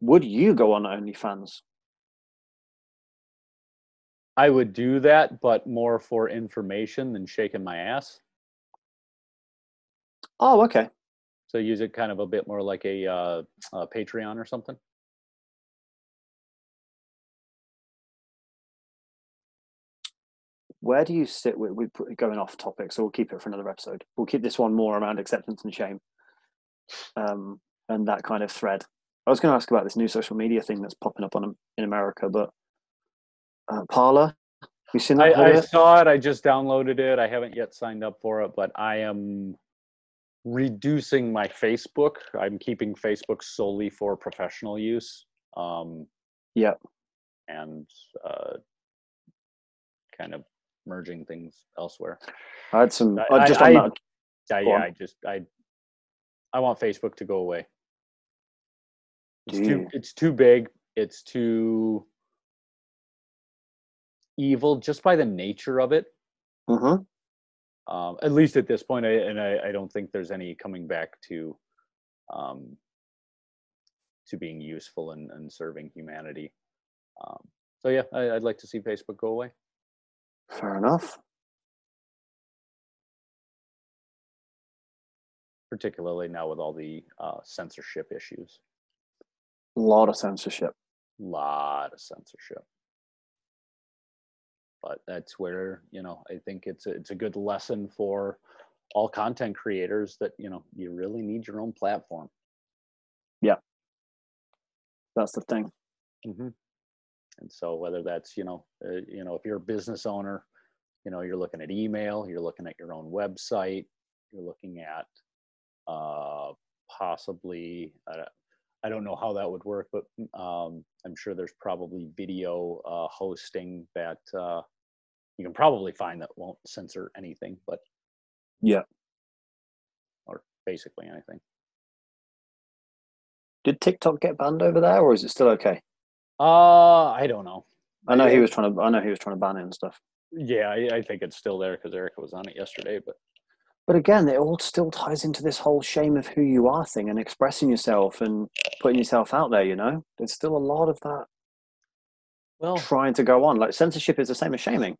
Would you go on OnlyFans? I would do that, but more for information than shaking my ass. Oh, okay. So use it kind of a bit more like a, uh, a Patreon or something. Where do you sit with, with going off topic? So we'll keep it for another episode. We'll keep this one more around acceptance and shame, um, and that kind of thread. I was going to ask about this new social media thing that's popping up on in America, but uh, Parler. You seen that? I, I saw it. I just downloaded it. I haven't yet signed up for it, but I am reducing my Facebook. I'm keeping Facebook solely for professional use. Um, Yep. And uh, kind of merging things elsewhere. I had some. I- just I- that. I, yeah, on. I just I I want Facebook to go away. It's too it's too big. It's too evil just by the nature of it. Mhm. Um, at least at this point, I, and I, I don't think there's any coming back to um, to being useful and, and serving humanity. Um, so yeah, I, I'd like to see Facebook go away. Fair enough. particularly now with all the uh, censorship issues. A lot of censorship. A lot of censorship. But that's where you know I think it's a, it's a good lesson for all content creators that you know you really need your own platform. Yeah, that's the thing. Mm-hmm. And so whether that's you know uh, you know if you're a business owner, you know you're looking at email, you're looking at your own website, you're looking at uh, possibly I don't, I don't know how that would work, but um, I'm sure there's probably video uh, hosting that uh, you can probably find that won't censor anything, but Yeah. or basically anything. Did TikTok get banned over there, or is it still okay? Uh, I don't know. I know he was trying to. I know he was trying to ban it and stuff. Yeah, I, I think it's still there because Erica was on it yesterday, but But again, it all still ties into this whole shame of who you are thing and expressing yourself and putting yourself out there. You know, there's still a lot of that well, trying to go on. Like censorship is the same as shaming.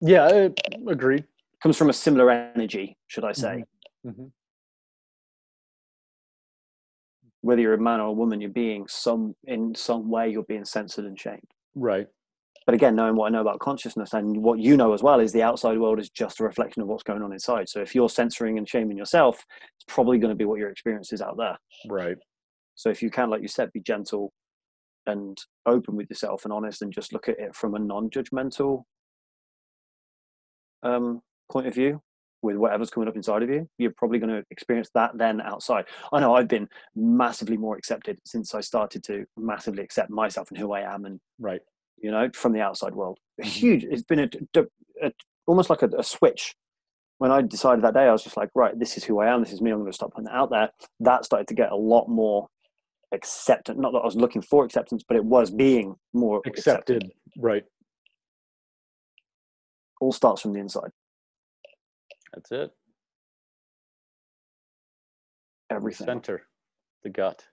yeah, I agreed. Comes from a similar energy, should I say? Mhm. Whether you're a man or a woman, you're being some in some way you're being censored and shamed. Right. But again, knowing what I know about consciousness and what you know as well is the outside world is just a reflection of what's going on inside. So if you're censoring and shaming yourself, it's probably going to be what your experience is out there. Right. So if you can, like you said, be gentle and open with yourself and honest and just look at it from a non-judgmental um, point of view with whatever's coming up inside of you, you're probably going to experience that then outside. I know I've been massively more accepted since I started to massively accept myself and who I am and Right. you know, from the outside world. Mhm. Huge. It's been a, d- a- almost like a, a switch. When I decided that day, I was just like, right, this is who I am. This is me. I'm going to stop putting that out there. That started to get a lot more acceptance. Not that I was looking for acceptance, but it was being more accepted. Accepted. Right. All starts from the inside. That's it. Everything. Center. The gut.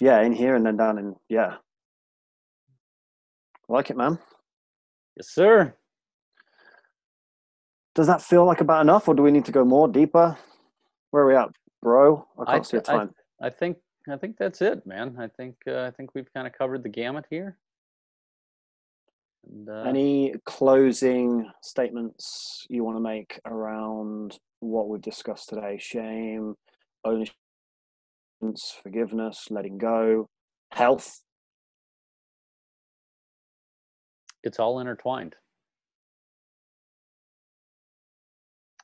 Yeah, in here and then down in yeah. Like it, man. Yes, sir. Does that feel like about enough, or do we need to go more deeper? Where are we at, bro? I can't see a I- time. I think I think that's it, man. I think uh, I think we've kind of covered the gamut here. Uh, Any closing statements you want to make around what we've discussed today? Shame, ownership, forgiveness, letting go, health. it's all intertwined.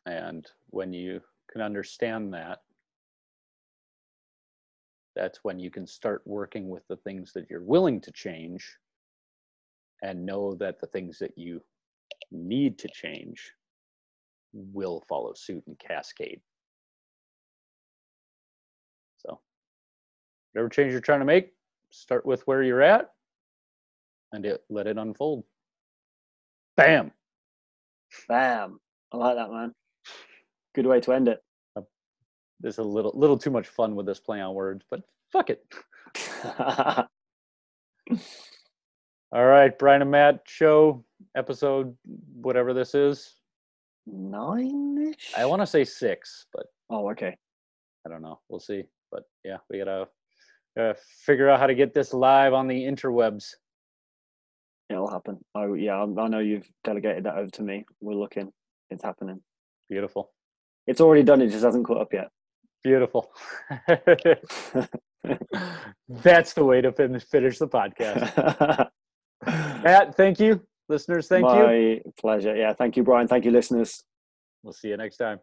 And when you can understand that, that's when you can start working with the things that you're willing to change and know that the things that you need to change will follow suit and cascade. So, whatever change you're trying to make, start with where you're at and it, let it unfold. Bam. Bam. I like that, man. Good way to end it. There's a little little too much fun with this play on words, but fuck it. All right, Brian and Matt show episode whatever this is. Nine ish? I want to say six, but Oh, okay. I don't know. We'll see. But yeah, we gotta, gotta figure out how to get this live on the interwebs. It'll happen. Oh, yeah. I, I know you've delegated that over to me. We're looking. It's happening. Beautiful, It's already done. It just hasn't caught up yet. beautiful. That's the way to finish finish the podcast. Matt, thank you. Listeners, thank you. My pleasure. Yeah. Thank you, Brian. Thank you, listeners. We'll see you next time.